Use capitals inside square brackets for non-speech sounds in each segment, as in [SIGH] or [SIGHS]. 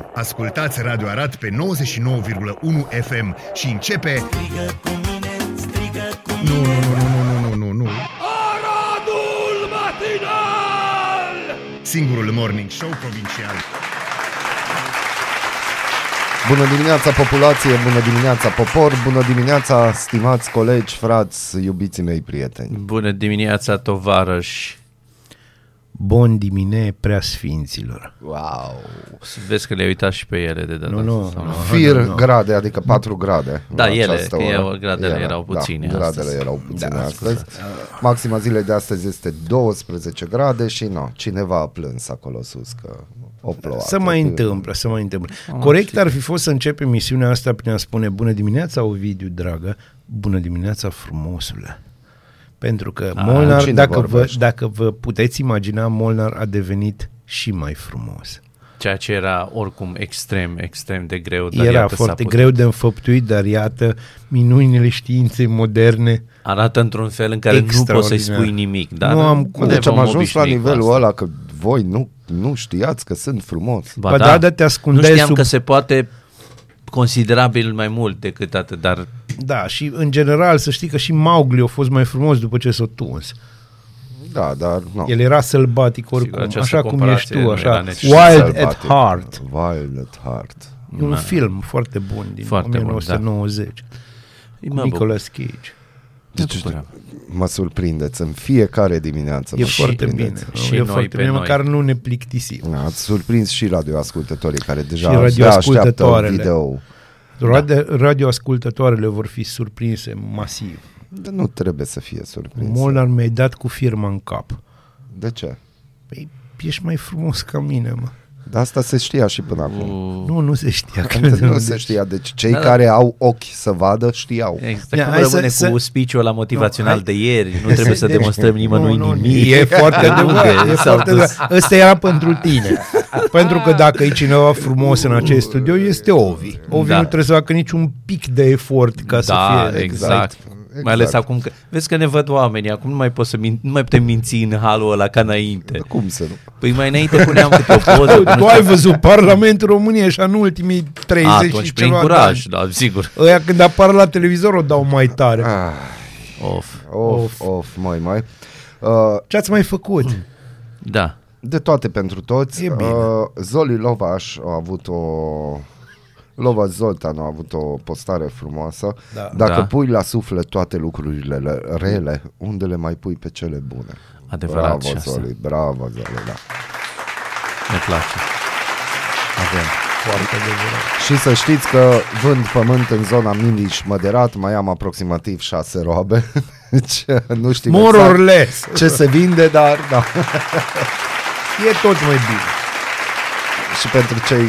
FM. Ascultați Radio Arad pe 99,1 FM și începe... Strigă cu mine, strigă cu Nu, nu, nu, nu, nu, nu, nu, nu. Aradul matinal! Singurul morning show provincial. Bună dimineața populație, bună dimineața popor, bună dimineața stimați colegi, frați, iubiții mei prieteni. Bună dimineața, tovarăși! Bun dimine preasfinților. Wow! Vezi că le-ai uitat și pe ele de data Nu, nu, asta, sau nu. Fir nu, nu. grade, adică 4 grade. Da, la ele, această că oră. eu- gradele erau puține Da, astăzi. gradele erau puține Da, astăzi. Maxima zilei de astăzi este 12 grade și nu, cineva a plâns acolo sus că o plouă. Să mai întâmplă, să mai întâmplă. Corect ar fi fost să încep emisiunea asta prin a spune Bună dimineața, Ovidiu, dragă, bună dimineața, frumosule. Pentru că A, Molnar, cine dacă vă, vorbește? dacă vă puteți imagina, Molnar a devenit și mai frumos. Ceea ce era oricum extrem, extrem de greu. Dar Era iată, s-a foarte putut. greu de înfăptuit, dar iată, minunile științei moderne. Arată într-un fel în care nu poți să-i Extraordinar. spui nimic. Dar Nu am ne cum. Deci am vom ajuns la obișnui cu nivelul asta. ăla că voi nu, nu știați că sunt frumos. Ba, Ba da, da, dar te nu ascundeai știam sub- că se poate considerabil mai mult decât atât, dar Da, și în general să știi că și Mowgli a fost mai frumos după ce s-a tuns. Da, dar nu. El era sălbatic oricum, această așa cum ești comparație tu, nu așa. era necesară. Wild Sălbatic. at Heart. Wild at Heart. E un film foarte bun din Foarte bun, 1990. Cu mă bucur. Nicolas Cage. Deci bucuram. mă surprindeți în fiecare dimineață. E mă foarte bine. surprindeți. Și e noi foarte pe bine, noi. măcar nu ne plictisim. Ați surprins și radioascultătorii care deja Și abia așteaptă radioascultătoarele. video. Radio, radioascultătoarele vor fi surprinse masiv. Dar nu trebuie să fie surprins. Molnar mi-ai dat cu firma în cap. De ce? Păi, ești mai frumos ca mine, mă. Dar asta se știa și până acum. Nu, nu se știa. Că nu se știa. Deci cei Da, da. care au ochi să vadă știau. Exact. Ia, Cum hai să- rămâne să- cu speech-ul ăla motivațional Nu, de hai- ieri. Nu trebuie să Deci- demonstrăm nimănui Nu, nu, nimic. E foarte [LAUGHS] adevărat. E S-au foarte dus. adevărat. Ăsta era pentru tine. [LAUGHS] pentru că dacă e cineva frumos în acest studio, este Ovi. Ovi Da. nu trebuie să facă niciun pic de efort ca să da, fie... exact. Exact. Mai ales acum că vezi că ne văd oamenii, acum nu mai poți să min- nu mai putem minți în halul ăla ca înainte. Cum să nu? Păi mai înainte puneam câte o poză. Tu, nu tu știu. ai văzut Parlamentul României și în ultimii 30 Atunci și prin ceva curaj, de ani. da, sigur. Ăia când apar la televizor o dau mai tare. Ah, Of. of, of, mai, mai. Uh, Ce ați mai făcut? Da. de toate pentru toți. E bine. Uh, Zoli Lovaș a avut o... Lova Zoltan a avut o postare frumoasă. Da. Dacă Da. pui la suflet toate lucrurile le- rele, unde le mai pui pe cele bune? Adevărat și bravo, asta. Zoli, bravo, Zoli, da. Ne place. Avem. Foarte adevărat. Și să știți că vând pământ în zona Miliș Măderat, mai am aproximativ șase roabe. Deci [LAUGHS] nu știu More or less. ce se vinde, dar da. E tot mai bine. și pentru cei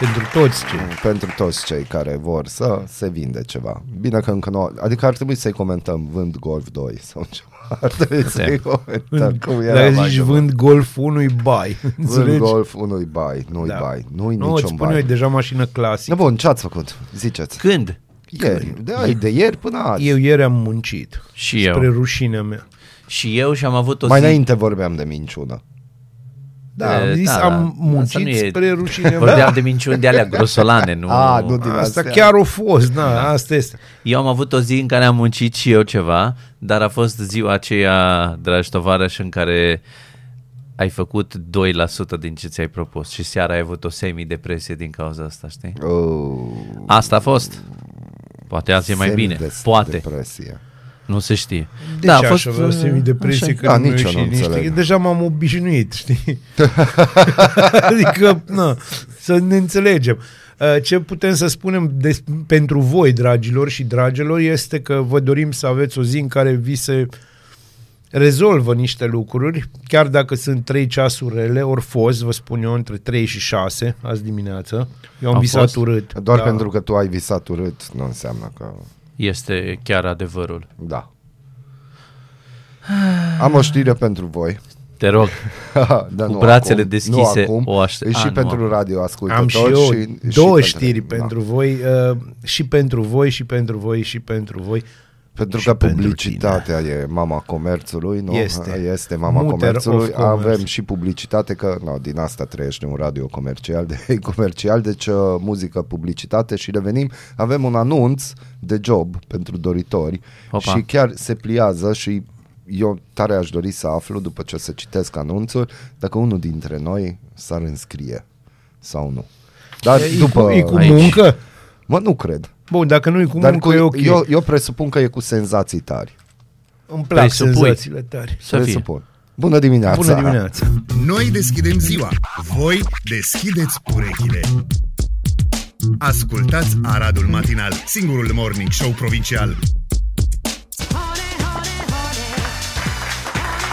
Pentru toți cei. pentru toți cei care vor să se vinde ceva. Bine că încă nu, adică ar trebui să-i comentăm vând Golf 2 sau ceva. [LAUGHS] Ar trebui să-i comentăm cum era Dacă mai zici de mult. vând golf unui bai. Vând [LAUGHS] Înțelegi? Golf unui bai, nu-i Da. bai, nu-i Nu, îți niciun spun eu, e bai. deja mașină Da, clasică. bun, ce ați făcut? Ziceți. Când? Ieri, de, ai, de ieri până azi. Eu ieri am muncit. Și eu. Spre rușinea mea. Și eu și am avut o Mai zi... înainte vorbeam de minciună. Da, E, am zis, da, da. am Asta muncit nu e- spre rușinea [LAUGHS] mea. Vorbeam de [LAUGHS] minciuni de alea grosolane, nu? A, [LAUGHS] nu din Asta astea. chiar a fost, da, asta este. Eu am avut o zi în care am muncit și eu ceva, dar a fost ziua aceea, dragi tovarăși, în care ai făcut 2% din ce ți-ai propus și seara ai avut o semi-depresie din cauza asta, știi? Oh, Asta a fost. Poate azi e mai bine. semi-des- Poate. Depresie. Nu se știe. De da, ce aș avea o semi-depresie așa. că Da, nu nici eu ieși nu niște... înțeleg. Deja m-am obișnuit, [LAUGHS] știi? adică, na, să ne înțelegem. Uh, Ce putem să spunem des, pentru voi, dragilor și dragelor, este că vă dorim să aveți o zi în care vi se rezolvă niște lucruri, chiar dacă sunt 3 ceasuri rele, ori fost, vă spun eu, între 3 și 6 azi dimineață. Eu am Au visat fost? urât. Doar da. pentru că tu ai visat urât, nu înseamnă că... Este chiar adevărul. Da. Am o știre pentru voi. Te rog, Dar [LAUGHS] Cu nu brațele acum, deschise, nu acum, o aș- e și A, nu pentru acum. radio ascultători Am și eu și, și două pentru- știri da. pentru voi, uh, și pentru voi, și pentru voi, și pentru voi. Pentru Și că pentru publicitatea e mama comerțului, nu? Este. este mama Mutter comerțului. of commerce. Avem și publicitate, că no, din asta trăiește un radio comercial, de [LAUGHS] comercial, deci uh, muzică, publicitate și revenim. Avem un anunț de job pentru doritori Opa. și chiar se pliază și eu tare aș dori să aflu după ce o să citesc anunțul dacă unul dintre noi s-ar înscrie sau nu. Dar E, după... cu, e cu aici. muncă? Mă, nu cred. Bun, dacă nu e cu Dar muncă, cu, e ok. eu, eu presupun că e cu senzații tari. Îmi plac Presupui. senzațiile tari. Să fie. Presupun. Bună dimineața! Bună dimineața. Noi deschidem ziua, voi deschideți urechile. Ascultați Aradul Matinal, singurul morning show provincial.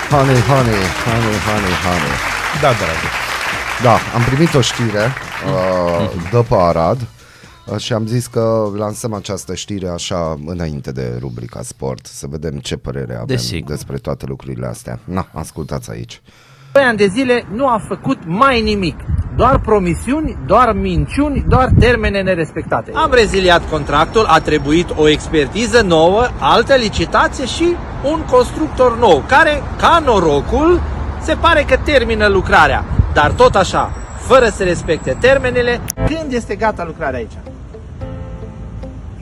Honey, honey, honey, honey, honey. Da, dragă. Da, am primit o știre uh, de pe Arad uh, și am zis că lansăm această știre așa înainte de rubrica sport, să vedem ce părere avem Desigur. despre toate lucrurile astea. Na, ascultați aici. Doi ani de zile nu a făcut mai nimic. Doar promisiuni, doar minciuni, doar termene nerespectate. Am reziliat contractul, a trebuit o expertiză nouă, altă licitație și un constructor nou, care, ca norocul, se pare că termină lucrarea. Dar tot așa, fără să respecte termenele, când este gata lucrarea aici?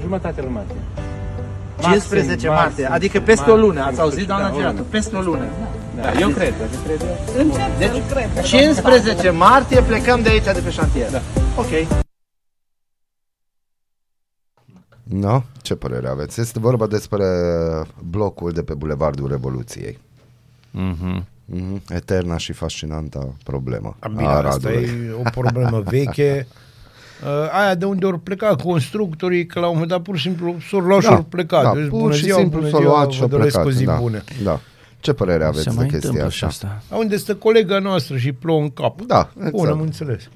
Jumătate lui martie. 15 martie, adică peste o lună, ați auzit, doamna Geratu? Peste o lună. Da, eu cred. Deci, 15 martie plecăm de aici de pe șantier. Da. Ok. No? Ce părere aveți? Este vorba despre blocul de pe Bulevardul Revoluției. Mhm. Mhm. Eterna și fascinantă problemă A, Bine, a asta Aradului. e o problemă veche. [LAUGHS] Uh, aia de unde ori pleca constructorii, că la un moment dat pur și simplu s-au luat și Da, ori plecat. da, Deci, pur bună și ziua, simplu bună s-au ziua, luat și vă au doresc plecat. o zi da, bună. Da. Ce părere aveți Se de mai chestia întâmplă și asta? asta. A, unde stă colega noastră și plouă în cap. Da, Bun, exact. am înțeles.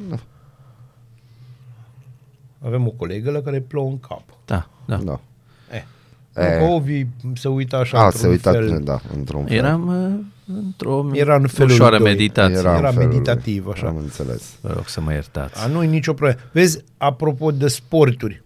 Avem o colegă la care plouă în cap. Da, da. Da. Eh. E. Nu, că Ovi se uita așa A, într-un se uita, fel. da, într-un fel. Eram uh, într-o Era în felul ușoară lui. meditație. Era în felul lui. meditativ, așa. Am înțeles. Vă rog să mă iertați. A, nu e nicio problemă. Vezi, apropo de sporturi,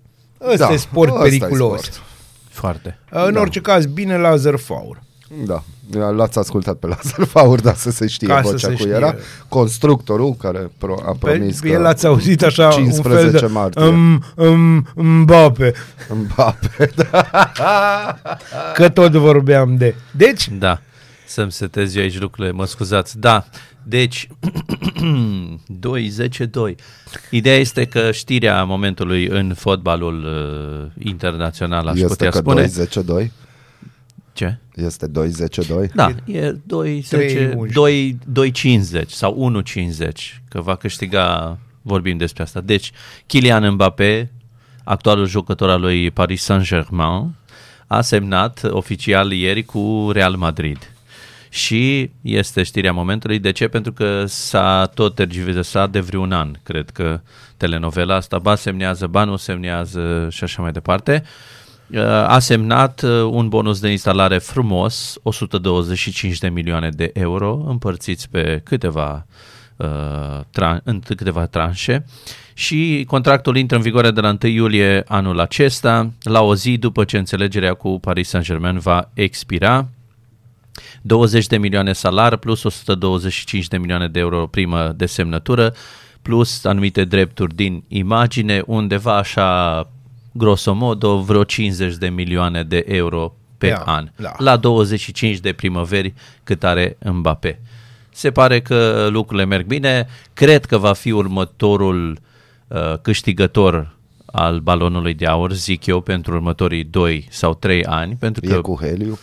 ăsta Da, e sport ăsta e periculos. sport. Foarte. În Da. orice caz, bine Lazar Faur. Da, l-ați ascultat pe Lazar Faur, da, să se știe Ca să vocea se cu știe. era. Constructorul care pro, a promis Pe că el ați auzit așa 15 un fel de martie. um, um, Mbappe, Mbappe, [LAUGHS] da. că tot vorbeam de. Deci, Da. Să-mi setez eu aici lucrurile, mă scuzați. Da, deci [CLEARS THROAT] 2-10-2. Ideea este că știrea momentului în fotbalul uh, internațional, aș Este putea că spune... 2-10-2? Ce? Este 2-10-2? Da, e 2, 10, 2, 2,50 sau 1,50 că va câștiga, vorbim despre asta. Deci, Kylian Mbappé, actualul jucător al lui Paris Saint-Germain, a semnat oficial ieri cu Real Madrid. Și este știrea momentului. De ce? Pentru că s-a tot tergiversat de vreun an. Cred că telenovela asta, ba semnează, ba nu semnează și așa mai departe. Uh, A semnat uh, un bonus de instalare frumos, 125 de milioane de euro, împărțiți pe câteva, uh, tran- în câteva tranșe și contractul intră în vigoare de la 1 iulie anul acesta, la o zi după ce înțelegerea cu Paris Saint-Germain va expira. 20 de milioane salar plus 125 de milioane de euro primă de semnătură plus anumite drepturi din imagine, undeva așa grosomodo vreo 50 de milioane de euro pe Da, an. da. La 25 de primăveri cât are Mbappé. Se pare că lucrurile merg bine. Cred că va fi următorul uh, câștigător al balonului de aur, zic eu, pentru următorii 2 sau 3 ani, pentru că E cu heliu?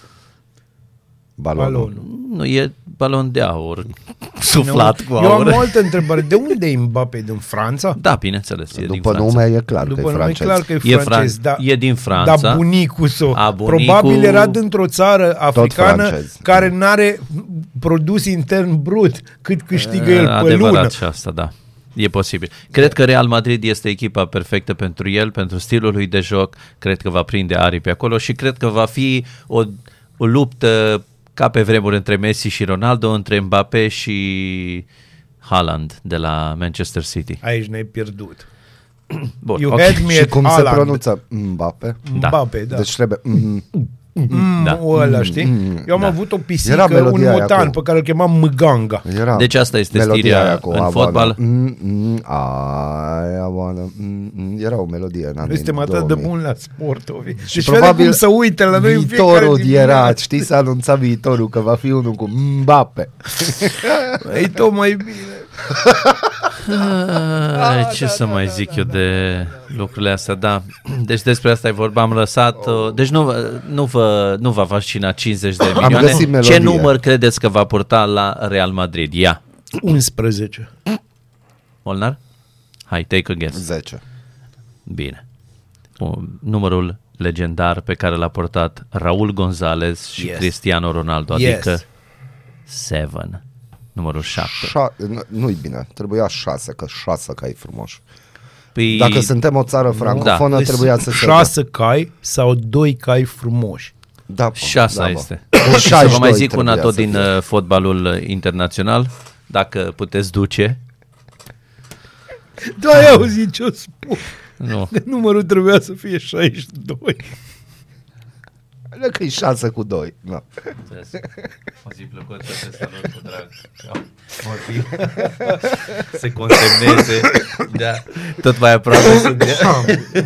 Balonul. balonul. nu e balon de aur [LAUGHS] suflat cu Eu aur. am o altă întrebare. De unde e Mbappe? Din Franța? Da, bineînțeles, e din După Franța. nume e clar După că e nume e francez. clar că e E francez, fran- da, e din Franța. Dar bunicul său, A, bunicul- probabil era dintr-o țară africană francez. care n-are produs intern brut cât câștigă el pe Adevărat lună. și asta, da. E posibil. Cred că Real Madrid este echipa perfectă pentru el, pentru stilul lui de joc. Cred că va prinde aripi acolo și cred că va fi o, o luptă ca pe vremuri între Messi și Ronaldo, între Mbappé și Haaland de la Manchester City. Aici ne-ai pierdut. Bun, You ok. had me Și at cum se Haaland. pronunță Mbappe? Da. Mbappe, da. Deci trebuie... Mm, Mm, Da. ăla, știi? Eu am da. avut o Era pisică, melodia un aia motan cu- pe care îl chemam Mganga. Era Deci asta este melodia știrea aia cu în Havana. fotbal. Mm, mm, I wanna, mm, mm, era o melodie în Noi anii suntem atât de 2000. buni la sport, Ovi. Și Deci probabil probabil cum să uite la noi în fiecare viitorul era, dimineață. știi, s-a anunțat viitorul că va fi unul cu Mbappe. [LAUGHS] E tot mai bine. [LAUGHS] [LAUGHS] Ah, ce să mai zic eu de lucrurile astea, da. Deci despre asta e vorba, am lăsat oh. Deci nu, vă- nu, vă, nu va fascina 50 de milioane găsit Ce melodie. număr credeți că va purta la Real Madrid? Ia, 11. Molnar? Hai, take a guess 10. Bine o, Numărul legendar pe care l-a portat Raul González și Yes. Cristiano Ronaldo Yes. Adică 7 Numărul 7 Șa- nu- nu-i bine, trebuia 6, că 6 cai frumos. păi, Dacă suntem o țară francofonă, Deci trebuia să se... șase cai sau doi cai frumoși. Da, bă, Șasa da, bă. este. O Și să vă mai 62 zic una trebuia tot să din fie. uh, fotbalul uh, internațional, dacă puteți duce. Da, ai auzit ce o spun. Nu. Că numărul trebuia să fie 62. Că e 6 cu 2. Da. O zi plăcută, să salut cu drag. Se consemneze. Da. Tot mai aproape sunt de...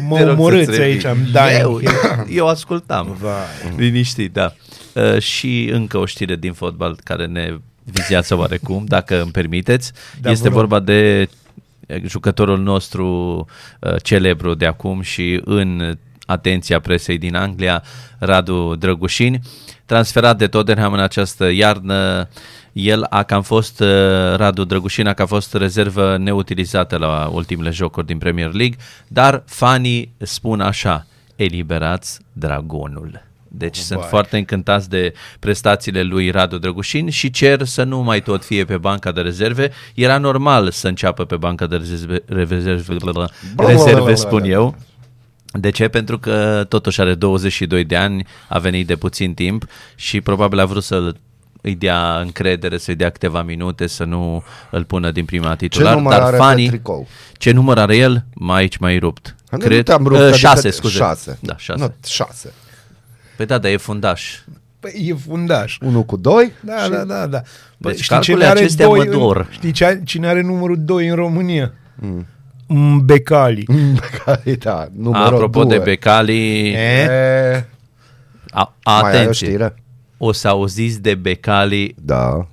Mă Te rog omorâți să-ți aici, revii. am eu, dying. eu ascultam. Vai. Liniștit, da. Uh, și încă o știre din fotbal care ne vizează oarecum, dacă îmi permiteți. Da, este vă rog. vorba de uh, jucătorul nostru uh, celebru de acum și în atenția presei din Anglia, Radu Drăgușin, transferat de Tottenham în această iarnă. El a cam fost, uh, Radu Drăgușin a cam fost rezervă neutilizată la ultimele jocuri din Premier League, dar fanii spun așa, eliberați dragonul. Deci sunt Vai. foarte încântați de prestațiile lui Radu Drăgușin și cer să nu mai tot fie pe banca de rezerve. Era normal să înceapă pe banca de rezerve, rezerve, rezerve spun eu. De ce? Pentru că totuși are 22 de ani, a venit de puțin timp și probabil a vrut să îi dea încredere, să-i dea câteva minute, să nu îl pună din prima Ce titular. număr dar are fanii, pe tricou? ce număr are el? Mai aici mai rupt. Nu te-am rupt, uh, adică șase, scuze. 6. Da, șase. Nu, 6. Păi da, dar e fundaș. Păi e fundaș. 1 cu 2. Da, da, da, da. Păi Deci știi calculele cine are acestea doi mă în- dor. Știi ce- cine are numărul 2 în România? Mm. Becali. Care, da, numărul Apropo due. de Becali, Eh? E, a, mai ai o atenție, știre? o să auziți de Becali Da.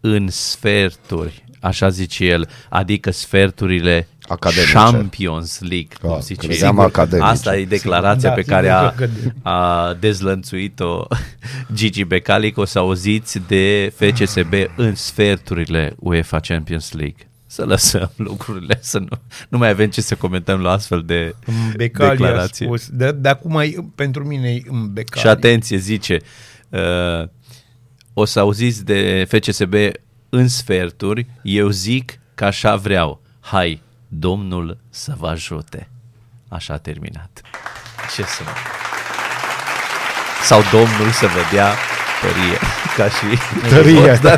în sferturi, așa zice el, adică sferturile Academice. Champions League, cum Da, zice credeam el. academice. Asta e declarația Da, pe sigur care că a, academice. a dezlănțuit-o [LAUGHS] Gigi Becali, că o să auziți de FCSB în sferturile UEFA Champions League. Să lăsăm [LAUGHS] lucrurile, să nu, nu mai avem ce să comentăm la astfel de Becali a declarație. spus. De, de acum e, pentru mine e în Becali. Și atenție, zice, uh, o să auziți de FCSB în sferturi, eu zic că așa vreau. Hai, Domnul să vă ajute. Așa a terminat. Ce să... Sau Domnul să vă dea tărie. Ca și... Tărie, da.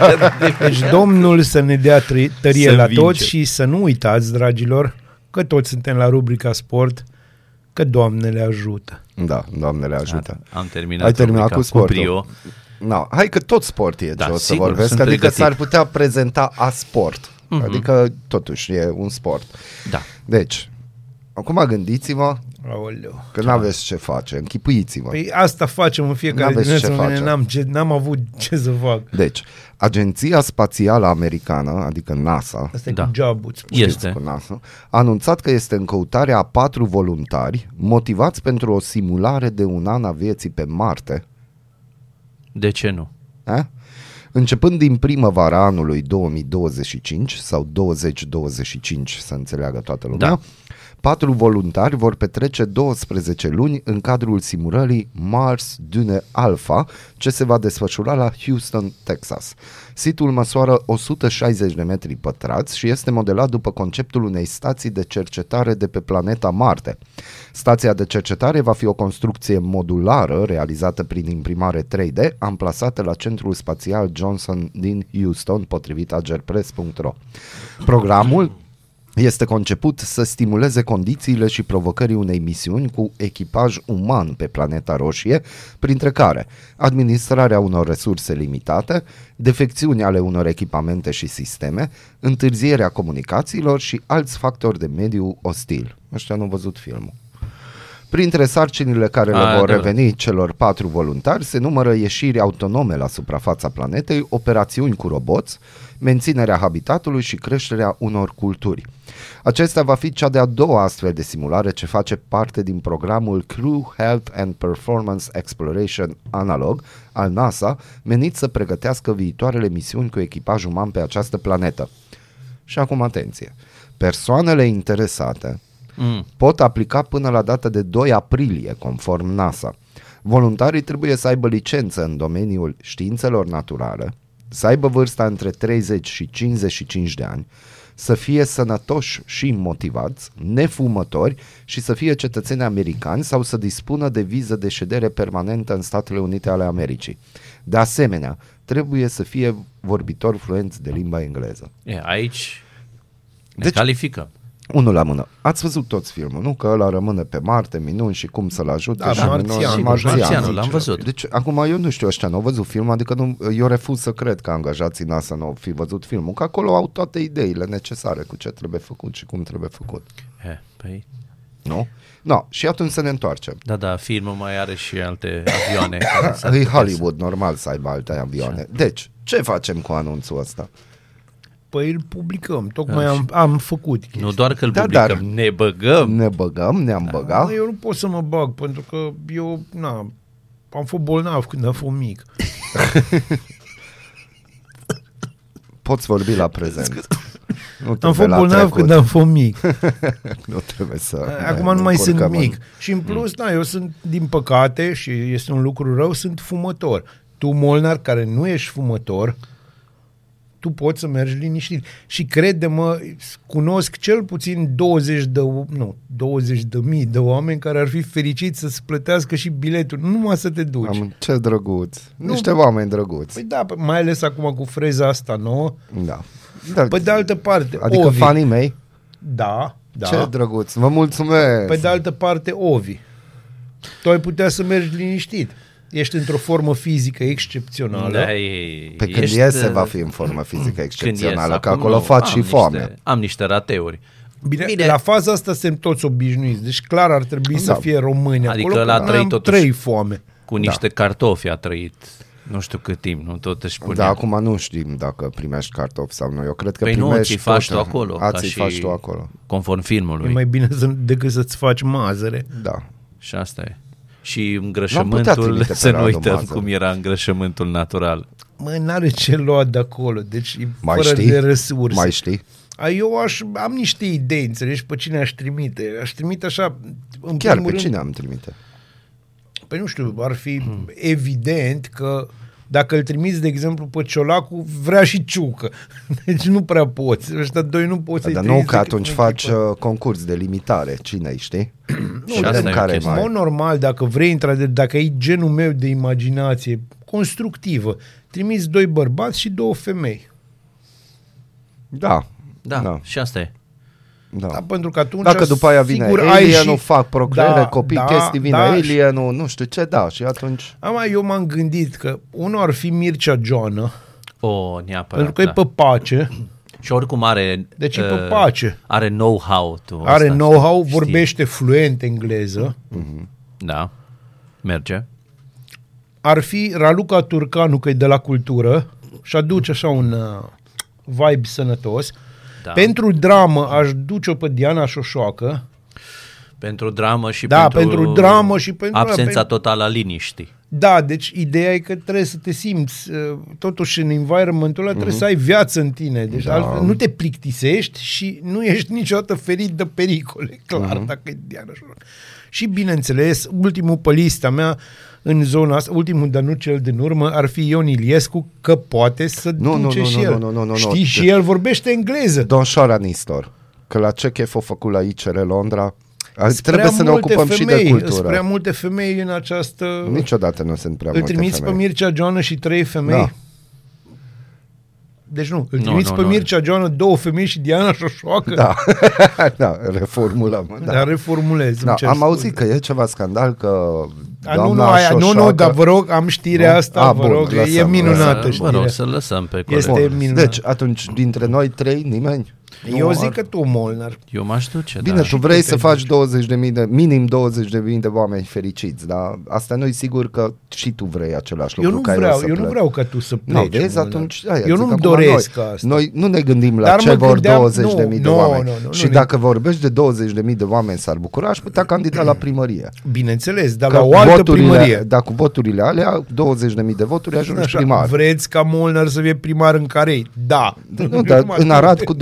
Deci Domnul să ne dea tri- tărie Să la învingem. toți și să nu uitați, dragilor, că toți suntem la rubrica sport, că Doamne le ajută. Da, Doamne le ajută. Am terminat, Ai terminat rubrica cu sportul. brio. No, hai că tot sport e Da, ce o să sigur, vorbesc, sunt adică pregătit. s-ar putea prezenta a sport. Adică totuși e un sport. Da. Deci, acum gândiți-vă Aoleu. că n-aveți ce face, închipuiți-vă. Păi asta facem în fiecare N-aveți dimineață, ce mâine face. n-am, ce, n-am avut ce să fac. Deci, Agenția Spațială Americană, adică NASA, Asta e Da. cu jobul. Este. cu NASA, a anunțat că este în căutarea a patru voluntari motivați pentru o simulare de un an a vieții pe Marte, De ce nu? Eh? Începând din primăvara anului 2025 sau 2025, să înțeleagă toată lumea, Da. Patru voluntari vor petrece 12 luni în cadrul simulării Mars Dune Alpha, ce se va desfășura la Houston, Texas. Situl măsoară 160 de metri pătrați și este modelat după conceptul unei stații de cercetare de pe planeta Marte. Stația de cercetare va fi o construcție modulară realizată prin imprimare 3D, amplasată la Centrul Spațial Johnson din Houston, potrivit agerpress.ro. Programul Este conceput să stimuleze condițiile și provocării unei misiuni cu echipaj uman pe planeta roșie, printre care administrarea unor resurse limitate, defecțiuni ale unor echipamente și sisteme, întârzierea comunicațiilor și alți factori de mediu ostil. Ăștia nu au văzut filmul. Printre sarcinile care le A, vor da. reveni celor patru voluntari se numără ieșiri autonome la suprafața planetei, operațiuni cu roboți, menținerea habitatului și creșterea unor culturi. Acesta va fi cea de-a doua astfel de simulare ce face parte din programul Crew Health and Performance Exploration Analog al NASA, menit să pregătească viitoarele misiuni cu echipaj uman pe această planetă. Și acum atenție! Persoanele interesate Mm. pot aplica până la data de 2 aprilie, conform NASA. Voluntarii trebuie să aibă licență în domeniul științelor naturale, să aibă vârsta între 30 și 55 de ani, să fie sănătoși și motivați, nefumători și să fie cetățeni americani sau să dispună de viză de ședere permanentă în Statele Unite ale Americii. De asemenea, trebuie să fie vorbitori fluenți de limba engleză. E, aici ne Deci- calificăm. Unul la mână. Ați văzut toți filmul, nu? Că ăla rămâne pe Marte, minuni și cum să-l ajute. Da, și Marțianul. minuni- Sigur, Marțianul. Marțianul, l-am văzut. Deci, acum eu nu știu, ăștia nu au văzut filmul, adică nu, eu refuz să cred că angajații NASA nu au fi văzut filmul, că acolo au toate ideile necesare cu ce trebuie făcut și cum trebuie făcut. E, păi, Nu? No, și atunci să ne întoarcem. da, da, filmul mai are și alte avioane. [COUGHS] care s-ar E putea Hollywood, normal să aibă alte avioane. Deci, ce facem cu anunțul ăsta? Păi îl publicăm, tocmai am, am făcut să- chestia. Nu doar că îl Da, publicăm, dar- ne băgăm. Ne băgăm, ne-am băgat? Mă, eu nu pot să mă bag, pentru că eu, na, am fost bolnav când am fost mic. [LAUGHS] Poți vorbi la prezent. Nu Am trebuie fost la bolnav trecut. când am fost mic. [LAUGHS] Nu trebuie să... Acum ne nu mai sunt încurcăm în- mic. Și în plus, da, eu sunt, din păcate, și este un lucru rău, sunt fumător. Tu, Molnar, care nu ești fumător, tu poți să mergi liniștit. Și crede-mă, cunosc cel puțin 20 de, nu, 20 de mii de oameni care ar fi fericiți să-ți plătească și biletul, nu numai să te duci. Am, ce drăguț. Nu, Niște bă- oameni drăguți. Păi da, mai ales acum cu freza asta nouă. Da. da. Pe de altă parte, adică Ovi. fanii mei? Da, da. Ce drăguț. Vă mulțumesc. Pe de altă parte, Ovi. Tu ai putea să mergi liniștit. Ești într-o formă fizică excepțională. Da, e, Pe când ești, iese uh, va fi în formă fizică când excepțională, ies, că acum acolo nu, faci am și niște- foame. Am niște rateuri. Bine, Bine. Bine, la faza asta suntem toți obișnuiți, deci clar ar trebui Da. să fie români Adică acolo, ăla că trăi am totuși. trei foame. Cu niște cartofi a trăit nu știu cât timp, nu tot își punea. Da, acum nu știm dacă primești cartofi sau nu. Eu cred că Păi nu, primești ți faci tot- tu acolo. A, ca ți și faci tu acolo. Conform E filmului. mai bine să, decât să-ți faci mazăre. Da. Și asta e. Și L-am putea îngrășământul, trimite pe să nu Radu uităm Mazăre. cum era îngrășământul natural. Mă, n-are ce lua de acolo, deci e Mai fără știi? de resurse. Mai știi? A, Eu aș, am niște idei, înțelegi, pe cine aș trimite. Aș trimite așa, în Chiar primul pe rând, cine am trimite? Păi nu știu, ar fi evident că dacă îl trimiți, de exemplu, pe Ciolacu, vrea și ciucă. [LAUGHS] Deci nu prea poți. Ăștia doi nu poți să-i Dar nu trimiți că decât atunci în faci echipă. uh, concurs de limitare. Cine știi? [CLEARS THROAT] Și Vedem asta e o care chestie. În mai... mod normal, dacă vrei, într-adevăr, dacă ai genul meu de imaginație constructivă, trimiți doi bărbați și două femei. Da. Da, Da. și asta e. da. Da, pentru că atunci Dacă după aia vine sigur, ai alienul, și... fac procreere, Da, copii, da, chestii, vine da, alienul, nu știu ce, da, și atunci... Am, eu m-am gândit că unul ar fi Mircea Joană, O, neapărat. pentru că da. e pe pace, Și oricum are... Deci e pe uh, pace. Are know-how. Tu, are asta, know-how, știi. vorbește fluent engleză. Da, merge. Ar fi Raluca Turcanu, că e de la cultură și aduce așa un uh, vibe sănătos. Da. Pentru dramă aș duce-o pe Diana Șoșoacă. Pentru dramă și Da, pentru, pentru dramă și pentru- Absența pentru- totală a liniștii. Da, deci ideea e că trebuie să te simți, uh, totuși în environmentul ăla Mhm. trebuie să ai viață în tine. Deci da. altfel nu te plictisești și nu ești niciodată ferit de pericole, clar, Mhm. dacă e Diana Șoșoacă. Și bineînțeles, ultimul pe lista mea în zona asta, ultimul, dar nu cel din urmă, ar fi Ion Iliescu, că poate să Nu, nu, duce nu, și nu, el. nu, nu, nu, nu, Știi, nu. și el vorbește engleză. Don Șora Nistor, că la ce chef a făcut la ICR Londra, Sunt trebuie prea să ne multe ocupăm și de femei, cultură. Sunt prea multe femei în această... Niciodată nu sunt prea Îl multe trimiți femei. pe Mircea Joană și trei femei? Da. Deci nu, îl Nu, trimiți nu, pe nu. Mircea Joană, două femei și Diana Șoșoacă. Da, [LAUGHS] da, reformulăm. Da. Da. Dar reformulez. Da, îmi cer am scuze. auzit că e ceva scandal că A, nu, nu, doamna aia, nu, nu, Șoșoacă- dar vă rog, am știrea Nu? asta, A, vă bun, rog, e lăsăm, minunată Vă știrea. rog să lăsăm pe Este coleg. Bun. minunat. Deci, atunci, dintre noi trei, nimeni? Eu Nu zic ar- că tu, Molnar. Eu m-aș duce, Bine, da. tu vrei tu să te faci 20.000 de, minim 20.000 de oameni fericiți, dar asta nu e sigur că și tu vrei același Eu lucru nu ca vreau, să eu nu plec. vreau ca tu să pleci. Nu, vezi, Molnar. atunci aia, Eu zic nu-mi acum doresc noi, asta. Noi nu ne gândim la Dar ce mă vor gândeam- 20.000 de mii de nu, oameni. nu, nu, și nu, dacă vorbești de 20.000 de oameni s-ar bucura, aș putea candida la primărie. Bineînțeles, dar Că la o altă voturile, primărie. Da, cu voturile alea, 20.000 de voturi ajungi Așa, primar. Vreți ca Molnar să fie primar în Carei? Da. Nu, dar [LAUGHS] în Arad cu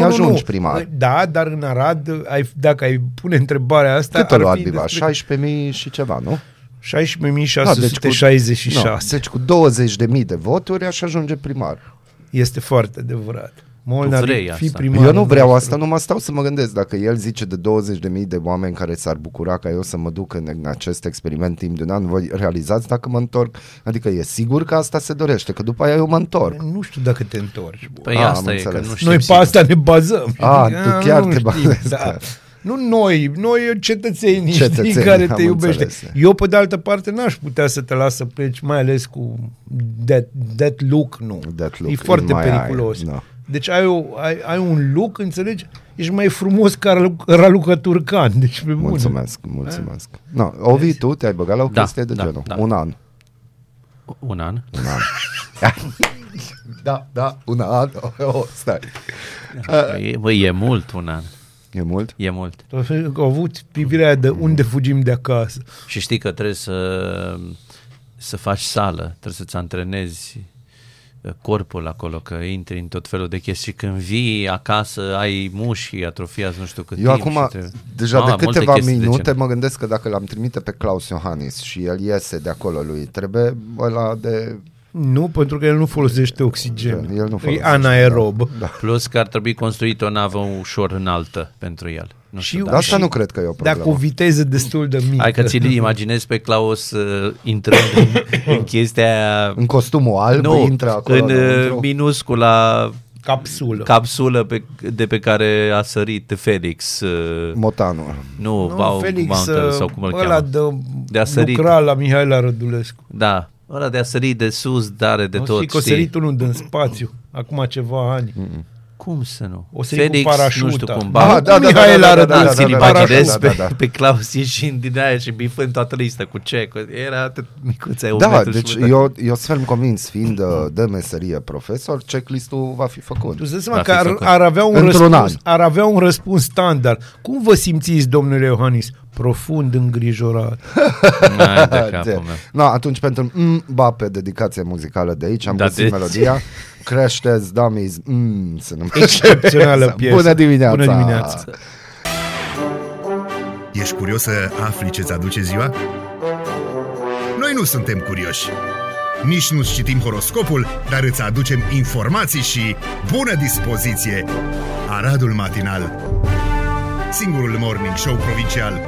20.000 ajungi primar. Da, dar în Arad, ai, dacă ai pune întrebarea asta, Cât a ar luat fi Biba? despre 16.000 și ceva, nu? 16.666. Nu, deci cu 20.000 de voturi aș ajunge primar. Este foarte adevărat. Molnar, Tu vrei fi asta. primar. Eu nu vreau nostru. asta, nu mă stau să mă gândesc. Dacă el zice de 20.000 de oameni care s-ar bucura ca eu să mă duc în, în acest experiment timp de un an, voi realizați dacă mă întorc? Adică e sigur că asta se dorește, că după aia eu mă întorc. Nu știu dacă te întorci. bă. Păi Ah, asta am e, că înțeles. nu știm Noi pe sigur. asta ne bazăm. Ah, știi? tu chiar nu te știm, bazezi, Da. da. Nu noi, noi cetățenii, Cetățenii, știi, care am te iubește. înțeles. Eu, pe de altă parte, n-aș putea să te las să pleci, mai ales cu that, that look, nu. That look e foarte in my periculos. eye, da. Deci ai, o, ai, ai un look, înțelegi? Ești mai frumos ca Ralu- Raluca Turcan. Deci, pe bune. Mulțumesc, mulțumesc. No, Ovi, tu te-ai băgat la o Da, chestie de da, genul. da. Un an. Un an. Un an. [LAUGHS] da, da, un an. Oh, oh, stai. E, băi, e mult un an. E mult? E mult. Au avut privirea aia de unde fugim de acasă. Și știi că trebuie să, să faci sală, trebuie să-ți antrenezi uh, corpul acolo, că intri în tot felul de chestii. Și când vii acasă, ai mușchi atrofiați nu știu cât Eu timp. acum, și trebuie... deja Ah, de multe câteva chestii de minute, genul. mă gândesc că dacă l-am trimite pe Claus Iohannis și el iese de acolo lui, trebuie ăla de... Nu, pentru că el nu folosește oxigen. El nu e folosește, anaerob. Da. Plus că ar trebui construit o navă ușor înaltă pentru el. Nu Și- știu, Dar dacă- asta nu cred că e o Dar problemă. cu viteză destul de mică. Hai că ți-l imaginezi pe Claus uh, intrând în, în [LAUGHS] chestia aia... În costumul alb nu, intră acolo în uh, înăuntru. minuscula Capsulă. capsulă pe, de pe care a sărit Felix. Uh, Motanul. nu, nu, Bau Felix, Mountain uh, sau cum îl ăla cheamă. de, De a sărit. lucra la Mihaela Rădulescu. Da, ăla de a sări de sus, dare de o tot, să că o știi? sărit unul din spațiu, acum ceva ani. Cum să nu? O sări cu Felix, parașuta. nu știu cum. Ah, Ba, da, da, Mihaela da, da, da, Rădulescu, da, ți-l da, da, imaginezi da, pe, da, da. pe Claus ieșind din aia și bifând toată lista cu ce? Că Era atât micuț, ai un Da, metru și deci jumătate. eu, eu sunt ferm convins, fiind uh, de meserie profesor, checklist-ul va fi făcut. Tu îți dai seama Va că fi ar, făcut. ar, avea un Într-un răspuns, an. ar avea un răspuns standard. Cum vă simțiți, domnule Iohannis? Profund îngrijorat. [LAUGHS] Ai de [LAUGHS] De- capul meu. No, atunci pentru Mbappe, dedicație muzicală de aici, am Da, găsit de- melodia. Crashes Dummies, mm, se numește. Excepțională piesă. Bună dimineața! Bună dimineața! Ești curios să afli ce-ți aduce ziua? Noi nu suntem curioși. Nici nu citim horoscopul, dar îți aducem informații și bună dispoziție. Aradul Matinal Singurul morning show provincial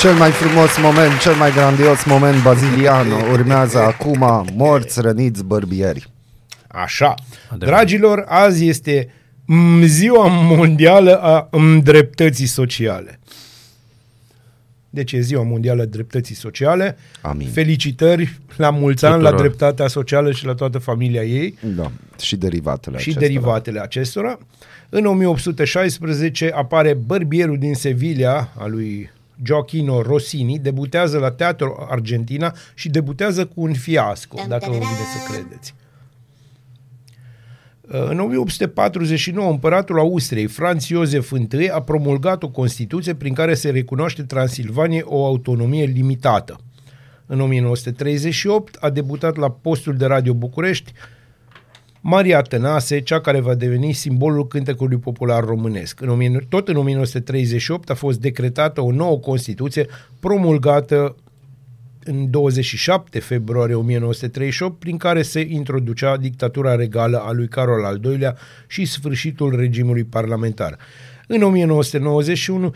Cel mai frumos moment, cel mai grandios moment baziliano urmează acum morți, răniți, bărbieri. Așa. Adevărat. Dragilor, azi este mm, ziua mondială a mm, dreptății sociale. Deci e ziua mondială a dreptății sociale. Amin. Felicitări la mulți ani la Tuturor. dreptatea socială și la toată familia ei Da, și derivatele și acestora. derivatele acestora. În 1816 apare Bărbierul din Sevilla, a lui Gioachino Rossini, debutează la Teatru Argentina și debutează cu un fiasco, dacă vă vine să credeți. În 1849, împăratul Austriei, Franz Iosef I, a promulgat o Constituție prin care se recunoaște Transilvanie o autonomie limitată. În 1938 a debutat la postul de radio București Maria Tănase, cea care va deveni simbolul cântecului popular românesc. În 19- tot în 1938 a fost decretată o nouă Constituție promulgată în 27 februarie 1938, prin care se introducea dictatura regală a lui Carol al II-lea și sfârșitul regimului parlamentar. În 1991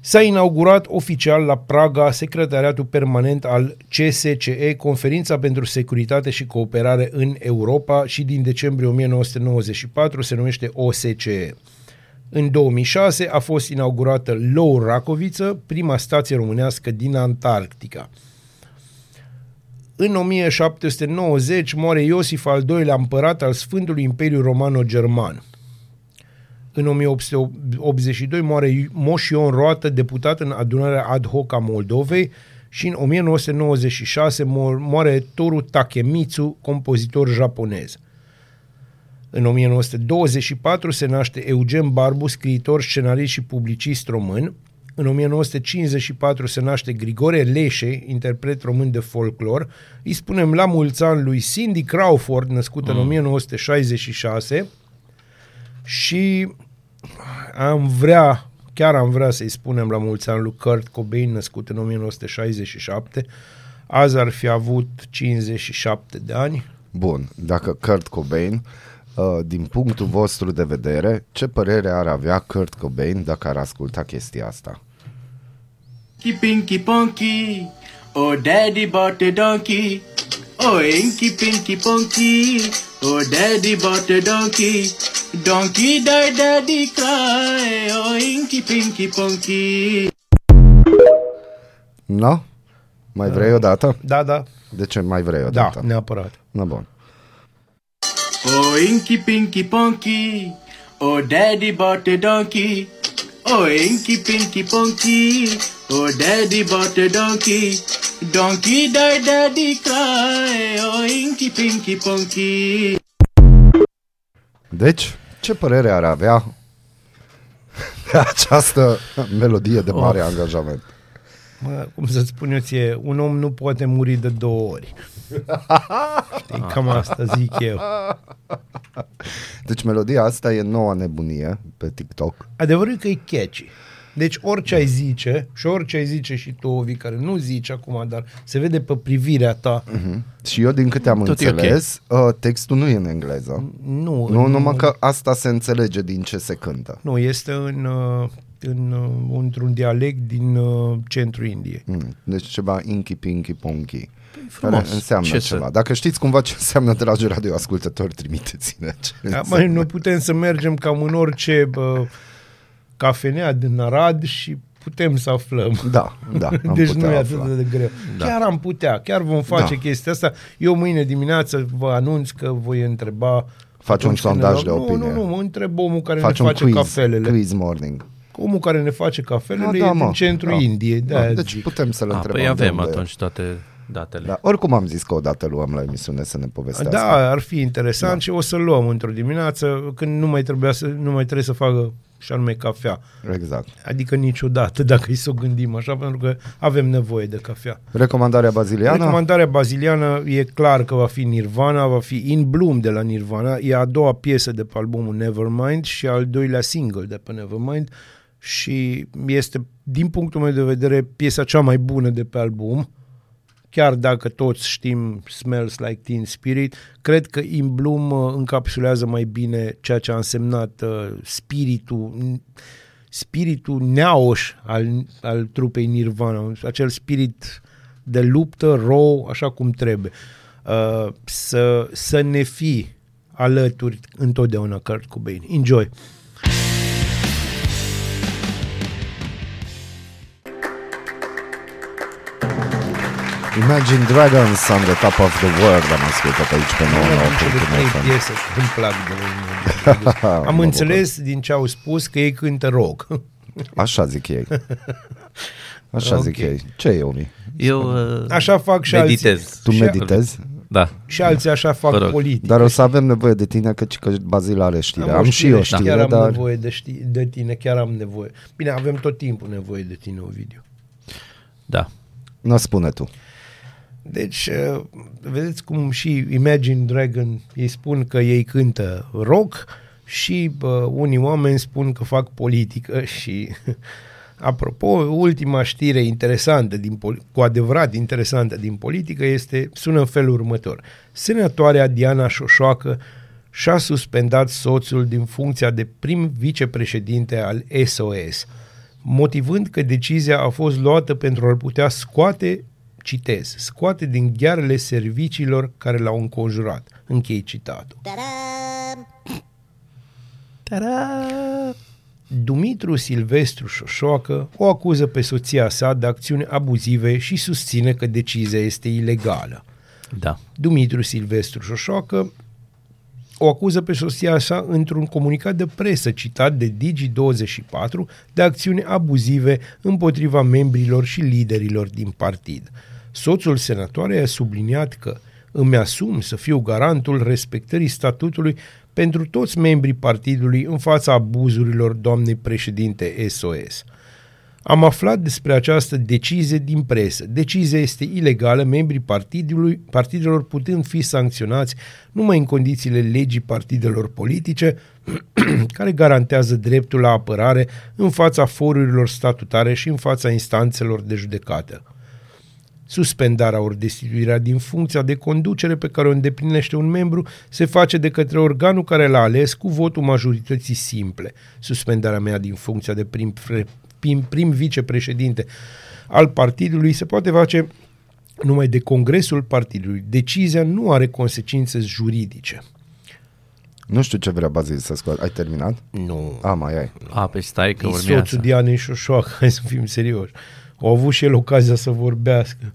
S-a inaugurat oficial la Praga secretariatul permanent al CSCE, Conferința pentru Securitate și Cooperare în Europa și din decembrie 1994 se numește OSCE. În 2006 a fost inaugurată Low Racoviță, prima stație românească din Antarctica. În 1790 moare Iosif al II-lea împărat al Sfântului Imperiu Romano-German. În 1882 moare Moș Ion Roată, deputat în adunarea ad hoc a Moldovei și în 1996 moare Toru Takemitsu, compozitor japonez. În 1924 se naște Eugen Barbu, scriitor, scenarist și publicist român. În 1954 se naște Grigore Leșe, interpret român de folclor. Îi spunem la mulți ani lui Cindy Crawford, născută mm. în 1966. Și am vrea, chiar am vrea să-i spunem la mulți ani lui Kurt Cobain, născut în 1967. Azi ar fi avut 57 de ani. Bun, dacă Kurt Cobain, uh, din punctul vostru de vedere, ce părere ar avea Kurt Cobain dacă ar asculta chestia asta? Pinky Pinky Punky, oh daddy bought a donkey. Oh Inky Pinky Punky, oh daddy bought a donkey. Donkey die daddy cry, oh Inky Pinky Punky. No? Mai vrei o dată? Da, da. De ce mai vrei o Da, dată? neapărat. Na bun. Oh Inky Pinky Punky, oh daddy bought a donkey. Oh Inky Pinky Punky, oh daddy bought a donkey. Donkey die daddy cry, oh Inky Pinky Punky. Deci, ce părere ar avea de [LAUGHS] această melodie de mare Of. angajament? Mă, cum să spun eu ție, un om nu poate muri de două ori. Știi, cam asta zic eu. Deci melodia asta e noua nebunie pe TikTok. Adevărul e că e catchy. Deci orice ai zice, și orice ai zice și tu, Ovi, care nu zici acum, dar se vede pe privirea ta, Mhm. Și eu, din câte am Tot e ok. înțeles, uh, textul nu e în engleză. nu, Nu, în- numai că asta se înțelege din ce se cântă. nu este în, uh, în, uh, într-un dialect din uh, centrul Indiei. Mm. Deci ceva inky pinky ponky. Care frumos. înseamnă Ce ceva. să- Dacă știți cumva ce înseamnă, dragi radioascultători, trimiteți-ne. Ce Da, mai înseamnă. noi putem să mergem cam în orice bă, cafenea din Arad și putem să aflăm. Da, da. [LAUGHS] am deci putea nu e afla. atât de greu. Da. Chiar am putea, chiar vom face Da. chestia asta. Eu mâine dimineață vă anunț că voi întreba Faci un atunci când sondaj ne- de opinie. Nu, nu, nu, mă întreb omul care Faci ne un face quiz, cafelele. quiz morning. Omul care ne face cafelele Da, e da, mă. din centrul Da. Indiei. De Da, aia deci zic. putem să-l A, întrebăm. păi de avem unde e. atunci toate datele. Da, oricum am zis că odată luăm la emisiune să ne povestească. Da, ar fi interesant da. și o să luăm într-o dimineață când nu mai, trebuia să, nu mai trebuie să facă și anume cafea. Exact. Adică niciodată, [LAUGHS] dacă îi să o gândim așa, pentru că avem nevoie de cafea. Recomandarea baziliană? Recomandarea baziliană e clar că va fi Nirvana, va fi In Bloom de la Nirvana, e a doua piesă de pe albumul Nevermind și al doilea single de pe Nevermind și este, din punctul meu de vedere, piesa cea mai bună de pe album, chiar dacă toți știm Smells Like Teen Spirit, cred că In Bloom uh, încapsulează mai bine ceea ce a însemnat uh, spiritul spiritul neaoș al, al trupei Nirvana, acel spirit de luptă, raw, așa cum trebuie. Uh, să, să ne fi alături întotdeauna Kurt Cobain. Enjoy! Imagine Dragons on the top of the world am ascultat aici pe Nu am cele trei 99.1 piese îmi plac de la [LAUGHS] Am Mă înțeles din ce au spus că ei cântă rock. [LAUGHS] Așa zic ei. Așa Ok. zic ei. Ce e, Omi? Eu uh, Așa fac și meditez. alții. Tu Și- meditezi? Da. Și alții așa fac Vă rog. politică. Dar o să avem nevoie de tine, căci că Bazil are știre. Am, o și eu știre, știre, chiar am dar... nevoie de, ști, de tine, chiar am nevoie. Bine, avem tot timpul nevoie de tine, Ovidiu. Da. Nu spune tu. Deci, uh, vedeți cum și Imagine Dragon, ei spun că ei cântă rock și uh, unii oameni spun că fac politică [LAUGHS] și apropo, ultima știre interesantă, din, pol- cu adevărat interesantă din politică este, sună în felul următor. Senatoarea Diana Șoșoacă și-a suspendat soțul din funcția de prim vicepreședinte al SOS. motivând că decizia a fost luată pentru a-l putea scoate, citez, scoate din ghearele serviciilor care l-au înconjurat. Închei citatul. Dumitru Silvestru Șoșoacă o acuză pe soția sa de acțiuni abuzive și susține că decizia este ilegală. Da. Dumitru Silvestru Șoșoacă o acuză pe soția sa într-un comunicat de presă citat de Digi24 de acțiuni abuzive împotriva membrilor și liderilor din partid. Soțul senatoarei a subliniat că îmi asum să fiu garantul respectării statutului pentru toți membrii partidului în fața abuzurilor doamnei președinte SOS. Am aflat despre această decizie din presă. Decizia este ilegală, membrii partidului, partidelor putând fi sancționați numai în condițiile legii partidelor politice, [CLEARS THROAT] care garantează dreptul la apărare în fața forurilor statutare și în fața instanțelor de judecată. Suspendarea ori destituirea din funcția de conducere pe care o îndeplinește un membru se face de către organul care l-a ales cu votul majorității simple. Suspendarea mea din funcția de prim, prim, prim vicepreședinte al partidului se poate face numai de Congresul Partidului. Decizia nu are consecințe juridice. Nu știu ce vrea Bazil să scoată. Ai terminat? Nu. A, mai ai. A, pe stai că E urmează. soțul Dianei Șoșoacă, [LAUGHS] hai să fim serioși. Au avut și el ocazia să vorbească.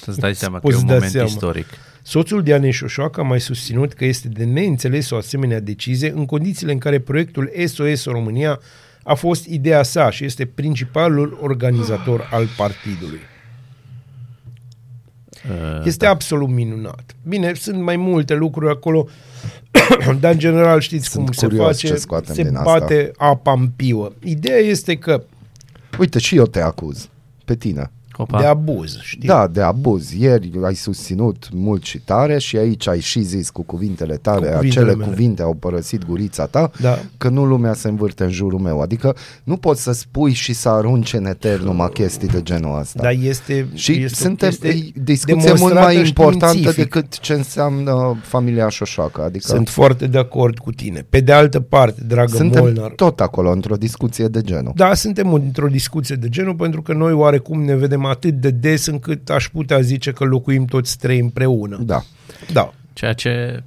Să-ți dai seama [LAUGHS] că Poți e un da moment seama. istoric. Soțul Dianei Șoșoacă a mai susținut că este de neînțeles o asemenea decizie în condițiile în care proiectul SOS România a fost ideea sa și este principalul organizator al partidului. Uh, Este absolut minunat. Bine, sunt mai multe lucruri acolo, [CLEARS THROAT] dar în general știți Sunt cum se curios face, ce scoatem se din asta. bate apa în piuă. Ideea este că Uite, și eu te acuz. Pe tine. Opa. de abuz, știi? Da, de abuz. Ieri ai susținut mult și tare și aici ai și zis cu cuvintele tale, Cu cu cuvintele acele mele. cuvinte au părăsit gurița ta, Da. că nu lumea se învârte în jurul meu. Adică nu poți să spui și să arunci în etern numai chestii de genul ăsta. Dar este, Și este suntem este e discuție mult demonstrată mai importantă științific. decât ce înseamnă familia Șoșoacă. Adică Sunt foarte de acord cu tine. Pe de altă parte, dragă suntem Molnar, tot acolo într-o discuție de genul. da, suntem într-o discuție de genul pentru că noi oarecum ne vedem atât de des încât aș putea zice că locuim toți trei împreună. Da. Da. Ceea ce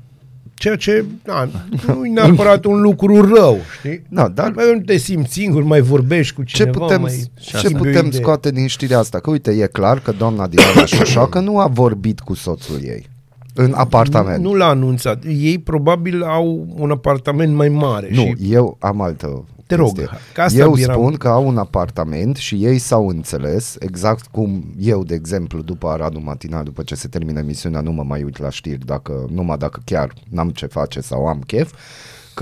Ceea ce na, nu e neapărat un lucru rău, știi? Da, dar Mai nu te simți singur, mai vorbești cu ce cineva, putem, mai ce schimbi o putem idee. scoate din știrea asta? Că uite, e clar că doamna Diana Șoșoacă nu a vorbit cu soțul ei în apartament. Nu, nu l-a anunțat. Ei probabil au un apartament mai mare. Nu, și eu am altă Te rog, chestie. că asta Eu eram- spun că au un apartament și ei s-au înțeles, exact cum eu, de exemplu, după Aradul Matinal, după ce se termină emisiunea, nu mă mai uit la știri, dacă, numai dacă chiar n-am ce face sau am chef,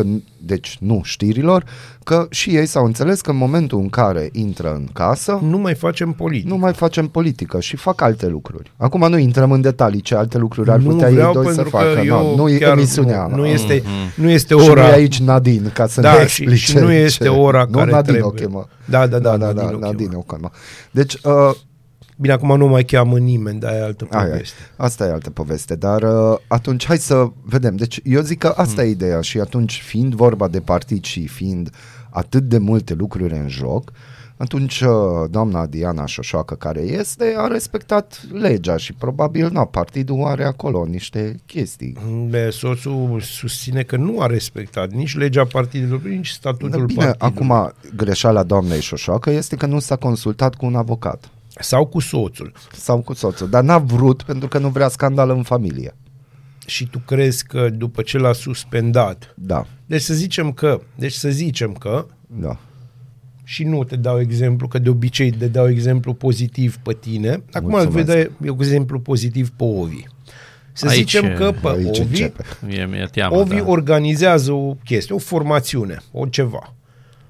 că, deci nu știrilor, că și ei s-au înțeles că în momentul în care intră în casă, nu mai facem politică. nu mai facem politică și fac alte lucruri. Acum nu intrăm în detalii ce alte lucruri ar nu putea ei vreau doi să pentru că facă. eu Nu, nu e chiar emisiunea. nu, nu na. este, nu este Și nu ora e aici Nadine ca să da, ne și, explice. și nu este ce- ora nu, care Nadine o trebuie. chemă. Da, da, da, da, da, Nadine o Nadine chemă. o chemă. Deci, uh, Bine, acum nu mai cheamă nimeni, dar e altă aia, e. poveste. asta e altă poveste, dar uh, atunci hai să vedem. Deci eu zic că asta Hmm. e ideea și atunci fiind vorba de partid și fiind atât de multe lucruri în joc, atunci uh, doamna Diana Șoșoacă care este a respectat legea și probabil na, partidul are acolo niște chestii. Be, soțul susține că nu a respectat nici legea partidului, nici statutul Dar bine, partidului. acum greșeala doamnei Șoșoacă este că nu s-a consultat cu un avocat Sau cu soțul. sau cu soțul, dar n-a vrut pentru că nu vrea scandal în familie. Și tu crezi că după ce l-a suspendat, Da, deci să zicem că, deci să zicem că, da. și nu te dau exemplu, că de obicei te dau exemplu pozitiv pe tine, acum îl Mulțumesc. vede eu exemplu pozitiv pe Ovi. Să Aici, zicem că pe aici Ovi, începe. mie mi-e teamă. Ovi da. organizează o chestie, o formațiune, o ceva,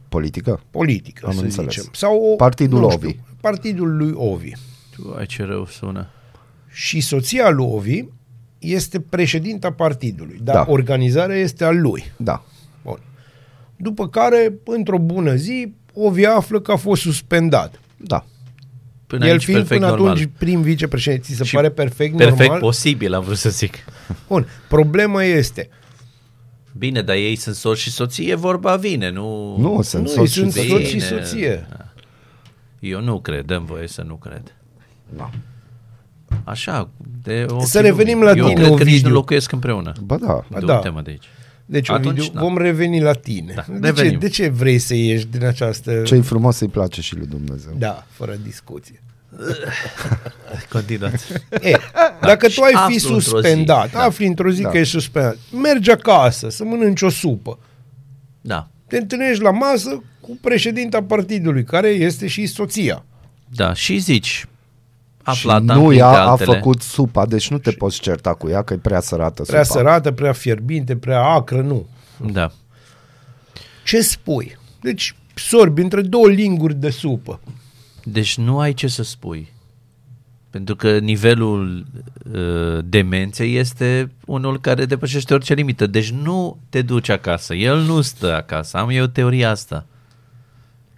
Politică? politică, Am să înțeles. zicem. Sau o, Partidul nu Ovi. Știu, partidul lui Ovi. Tu, ai ce rău sună. Și soția lui Ovi este președinta partidului, dar Da. organizarea este a lui. Da. Bun. După care, într-o bună zi, Ovi află că a fost suspendat. Da. Până El aici fiind perfect până normal. atunci prim vicepreședinte, ți se Și pare perfect, Perfect normal? posibil, am vrut să zic. Bun. Problema este, Bine, dar ei sunt soț și soție, vorba vine, nu... Nu, sunt nu, soț ei sunt și soț și Bine. soție. Eu nu cred, dăm voie să nu cred. Da. Așa, de ochii Să revenim lumii. la Eu tine, cred că nici Ovidiu. nu locuiesc împreună. Ba da. Ba Du-te, da. mă de aici. Deci, Atunci, Ovidiu, da. vom reveni la tine. Da, de, ce, revenim. de ce vrei să ieși din această... Ce-i frumos îi place și lui Dumnezeu. Da, fără discuție. [LAUGHS] Continuați. E, dacă tu ai fi aflu într-o zi, suspendat, da. afli într-o zi Da. că ești suspendat, mergi acasă să mănânci o supă, Da, te întâlnești la masă cu președinta partidului, care este și soția. da, și zici, Și aflat nu ea a făcut supa, deci nu te poți certa cu ea că e prea sărată Prea supa. sărată, prea fierbinte, prea acră, nu. Da. Ce spui? Deci sorbi între două linguri de supă. Deci nu ai ce să spui. Pentru că nivelul uh, demenței este unul care depășește orice limită. Deci nu te duci acasă. El nu stă acasă. Am eu teoria asta.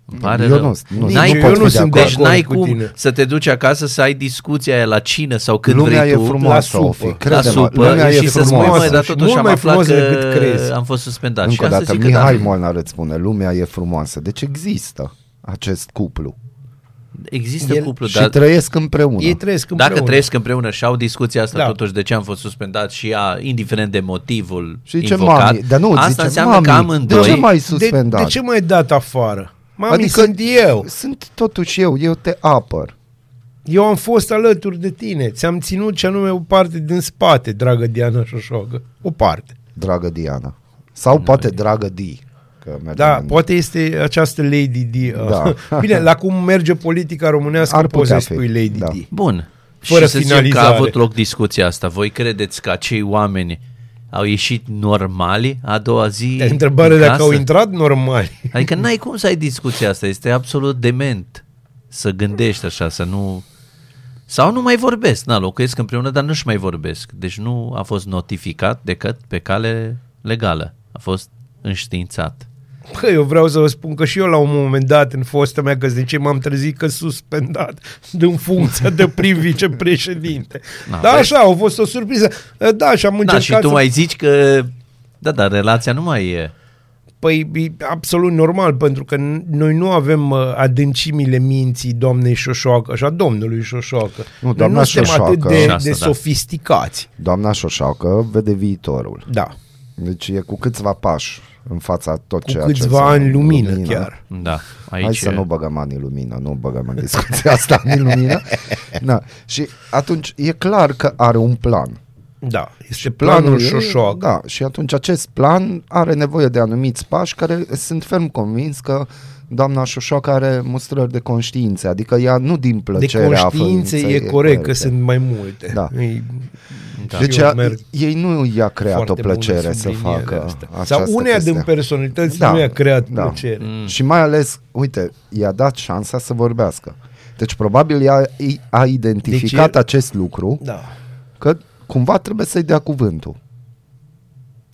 Îmi pare Eu rău. nu- nu- N-ai nu cum, pot fi de deci acord n-ai cu cum tine. să te duci acasă să ai discuția aia la cină sau când Lumea vrei e tu. frumoasă, la o supă. fi. la Crede-mă, supă lumea și e să spui, frumoasă. măi, dar Și totuși mult am mai aflat frumos că decât crezi. am fost suspendat. Încă și o am să dată, zic că Mihai da. Molnar îți spune, lumea e frumoasă. Deci există acest cuplu. Există El- cuplu, și dar trăiesc împreună. Ei trăiesc împreună. Dacă trăiesc împreună și au discuția asta Da. da. totuși de ce am fost suspendat și ea, indiferent de motivul Și zice, invocat, mami, dar nu, asta zice, înseamnă mami, că amândoi... de ce mai de, suspendat? de ce m-ai dat afară? Mami, Adică- sunt eu. Sunt totuși eu, eu te apăr. Eu am fost alături de tine. Ți-am ținut ce anume o parte din spate, dragă Diana Șoșoagă. O parte. Dragă Diana. Sau poate dragă Di. Că mergem Da, în- poate este această Lady D. Da. [LAUGHS] Bine, la cum merge politica românească, Ar poți putea să fi, spui Lady da. D. Bun. Fără și să zicem că a finalizare. avut loc discuția asta. Voi credeți că acei oameni au ieșit normali a doua zi Te întrebare din dacă casă? au intrat normali. [LAUGHS] Adică n-ai cum să ai discuția asta. Este absolut dement să gândești așa, să nu... Sau nu mai vorbesc. Na, locuiesc împreună, dar nu-și mai vorbesc. Deci nu a fost notificat decât pe cale legală. A fost înștiințat. Bă, eu vreau să vă spun că și eu la un moment dat în fosta mea căsnicie m-am trezit că suspendat din funcția de prim vicepreședinte. Na, da, vezi? așa, a fost o surpriză. Da, și am Da, încercat și tu să... mai zici că... Da, dar relația nu mai e... Păi e absolut normal, pentru că n- noi nu avem uh, adâncimile minții doamnei Șoșoacă și a domnului Șoșoacă. Nu, Noi doamna nu suntem atât Șoșoacă- de, Și asta, de da. sofisticați. Doamna Șoșoacă vede viitorul. Da, Deci e cu câțiva pași în fața tot cu ceea ce câțiva înseamnă ani lumină, chiar. Da, aici... Hai să nu băgăm ani în lumină, nu băgăm în discuția asta ani în lumină. [LAUGHS] Da. Și atunci e clar că are un plan. Da, este planul ei- Șoșoacă. Da, și atunci acest plan are nevoie de anumiți pași care sunt ferm convins că doamna Șoșoacă are mustrări de conștiință, adică ea nu din De plăcere conștiințe află, e corect, că corectă. sunt mai multe. Da. E, Da. Deci eu ea, merg ei nu i-a creat o foarte bună plăcere să subliniere facă asta. această Sau uneia chestie. din personalități Da, nu i-a creat da. plăcere. Mm. Și mai ales, uite, i-a dat șansa să vorbească. Deci probabil ea i- a identificat Deci e- acest lucru, Da. că cumva trebuie să-i dea cuvântul.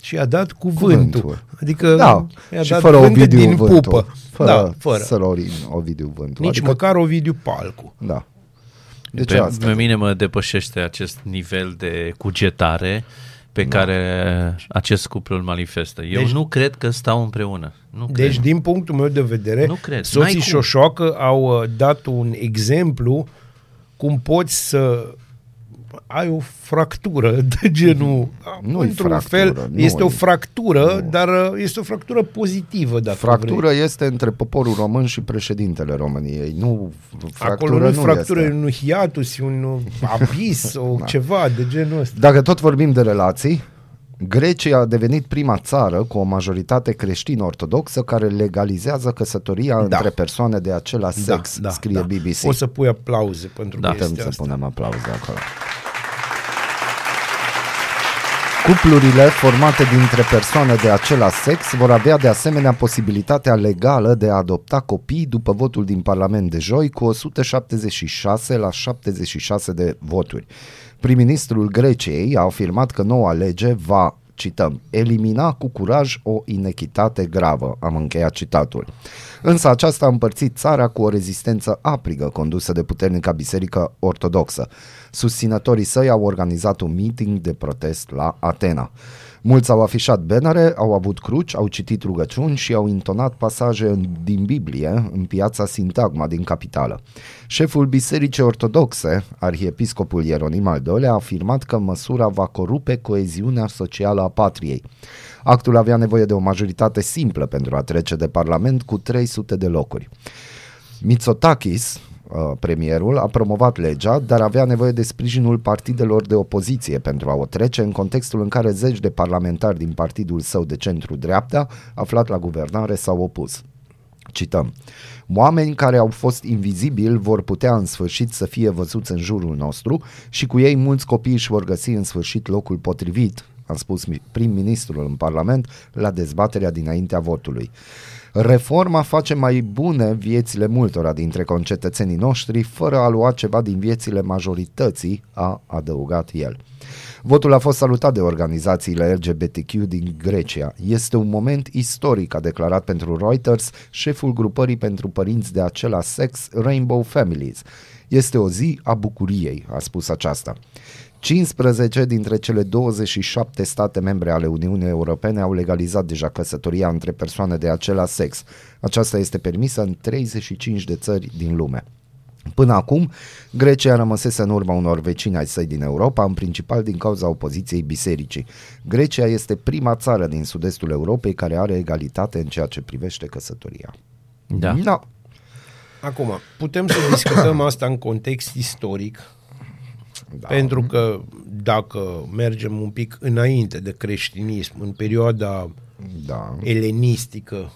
Și a dat cuvântul. Cuvântul. Adică Da, i-a și dat fără cuvântul Ovidiu din Vântul. pupă. Fără, da, fără. Sălorin Ovidiu Vântul. Nici adică, măcar Ovidiu Palcu. Da. Deci pe, asta. pe mine mă depășește acest nivel de cugetare pe Da. care acest cuplu îl manifestă. Eu Deci- nu cred că stau împreună. Nu Deci, cred. din punctul meu de vedere, Nu cred, n-ai soții cum. Șoșoacă au uh, dat un exemplu cum poți să ai o fractură [LAUGHS] de genul... Nu-i într-un fractură, fel, nu este o e. fractură, dar uh, este o fractură pozitivă, dacă Fractură vrei. este între poporul român și președintele României. Nu, fractură Acolo nu nu fractură, este. e un hiatus, e un uh, abis [LAUGHS] sau ceva de genul ăsta. Dacă tot vorbim de relații, Grecia a devenit prima țară cu o majoritate creștin-ortodoxă care legalizează căsătoria Da. între persoane de același sex, scrie BBC. O să pui aplauze pentru Da. că Putem este să asta. punem aplauze acolo. Cuplurile formate dintre persoane de același sex vor avea de asemenea posibilitatea legală de a adopta copii după votul din Parlament de joi cu 176 la 76 de voturi. Prim-ministrul Greciei a afirmat că noua lege va cităm, elimina cu curaj o inechitate gravă, am încheiat citatul. Însă aceasta a împărțit țara cu o rezistență aprigă condusă de puternica biserică ortodoxă. Susținătorii săi au organizat un meeting de protest la Atena. Mulți au afișat bannere, au avut cruci, au citit rugăciuni și au intonat pasaje în- din Biblie în piața Sintagma din capitală. Șeful Bisericii Ortodoxe, arhiepiscopul Ieronim al II-lea, a afirmat că măsura va corupe coeziunea socială a patriei. Actul avea nevoie de o majoritate simplă pentru a trece de Parlament cu 300 de locuri. Mitsotakis, uh, premierul, a promovat legea, dar avea nevoie de sprijinul partidelor de opoziție pentru a o trece în contextul în care zeci de parlamentari din partidul său de centru-dreapta, aflat la guvernare, s-au opus. Cităm. Oameni care au fost invizibili vor putea în sfârșit să fie văzuți în jurul nostru și cu ei mulți copii își vor găsi în sfârșit locul potrivit, a spus mi- prim-ministrul în Parlament la dezbaterea dinaintea votului. Reforma face mai bune viețile multora dintre concetățenii noștri fără a lua ceva din viețile majorității, a adăugat el. Votul a fost salutat de organizațiile LGBTQ din Grecia. Este un moment istoric, a declarat pentru Reuters șeful grupării pentru părinți de același sex Rainbow Families. Este o zi a bucuriei, a spus aceasta. 15 dintre cele 27 state membre ale Uniunii Europene au legalizat deja căsătoria între persoane de același sex. Aceasta este permisă în 35 de țări din lume. Până acum, Grecia rămăsese în urma unor vecini ai săi din Europa, în principal din cauza opoziției bisericii. Grecia este prima țară din sud-estul Europei care are egalitate în ceea ce privește căsătoria. Da. No. Acum, putem să discutăm asta în context istoric, da. pentru că dacă mergem un pic înainte de creștinism, în perioada Da. elenistică,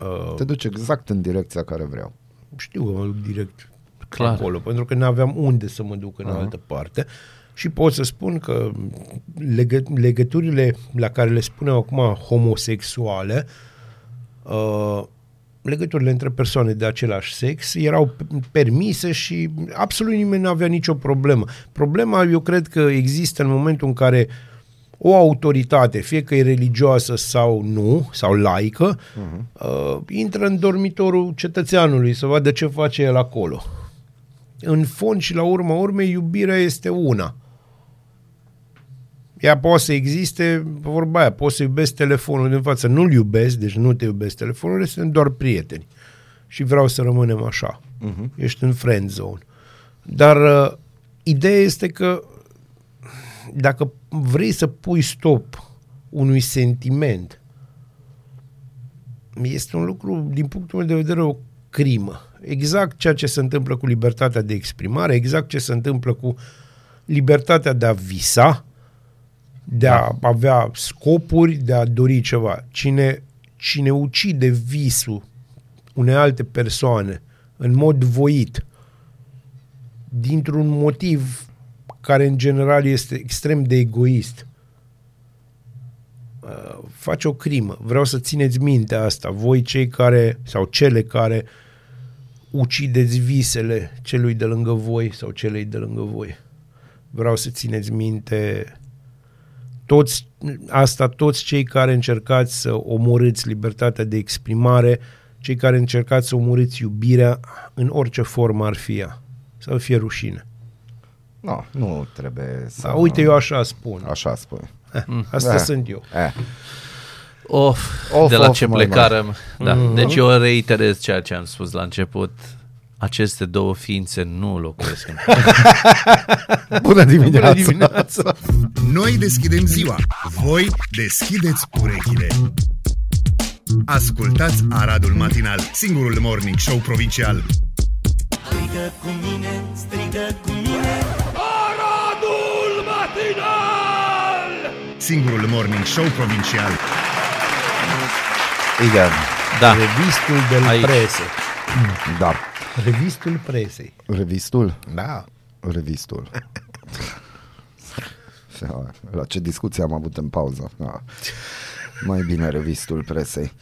uh, Te duci exact în direcția care vreau. știu că mă duc direct Clar. acolo, pentru că nu aveam unde să mă duc în uh-huh. altă parte. Și pot să spun că legă, legăturile la care le spunem acum homosexuale, uh, legăturile între persoane de același sex erau p- permise și absolut nimeni nu avea nicio problemă. Problema, eu cred că există în momentul în care o autoritate, fie că e religioasă sau nu, sau laică, uh-huh. uh, intră în dormitorul cetățeanului să vadă ce face el acolo. În fond și la urma urmei, iubirea este una. Ea poate să existe, vorba aia, poți să iubesc telefonul din față. Nu-l iubesc, deci nu te iubesc telefonul, suntem doar prieteni. Și vreau să rămânem așa. Uh-huh. Ești în friend zone. Dar uh, ideea este că dacă vrei să pui stop unui sentiment, este un lucru, din punctul meu de vedere, o crimă. Exact ceea ce se întâmplă cu libertatea de exprimare, exact ce se întâmplă cu libertatea de a visa, de a avea scopuri, de a dori ceva. Cine, cine ucide visul unei alte persoane în mod voit, dintr-un motiv care în general este extrem de egoist, uh, face o crimă. Vreau să țineți minte asta, voi cei care, sau cele care ucideți visele celui de lângă voi sau celei de lângă voi. Vreau să țineți minte toți, asta toți cei care încercați să omorâți libertatea de exprimare, cei care încercați să omorâți iubirea în orice formă ar fi ea. Să vă fie rușine. No, nu trebuie să... Da, uite, eu așa spun. Așa spun. Asta Eh. sunt eu. Eh. Of, Of, de la of, ce măi, plecarăm. Da. Deci eu reiterez ceea ce am spus la început. Aceste două ființe nu locuiesc în [LAUGHS] Bună dimineața! Bună dimineața! Noi deschidem ziua, voi deschideți urechile. Ascultați Aradul Matinal, singurul morning show provincial. Strigă cu mine, strigă cu mine Aradul Matinal Singurul morning show provincial. Igen, Da, Revistul del Aici. prese. da. Revistul presei. Revistul? Da. Revistul. La ce discuție am avut în pauză. Da. Mai bine revistul presei.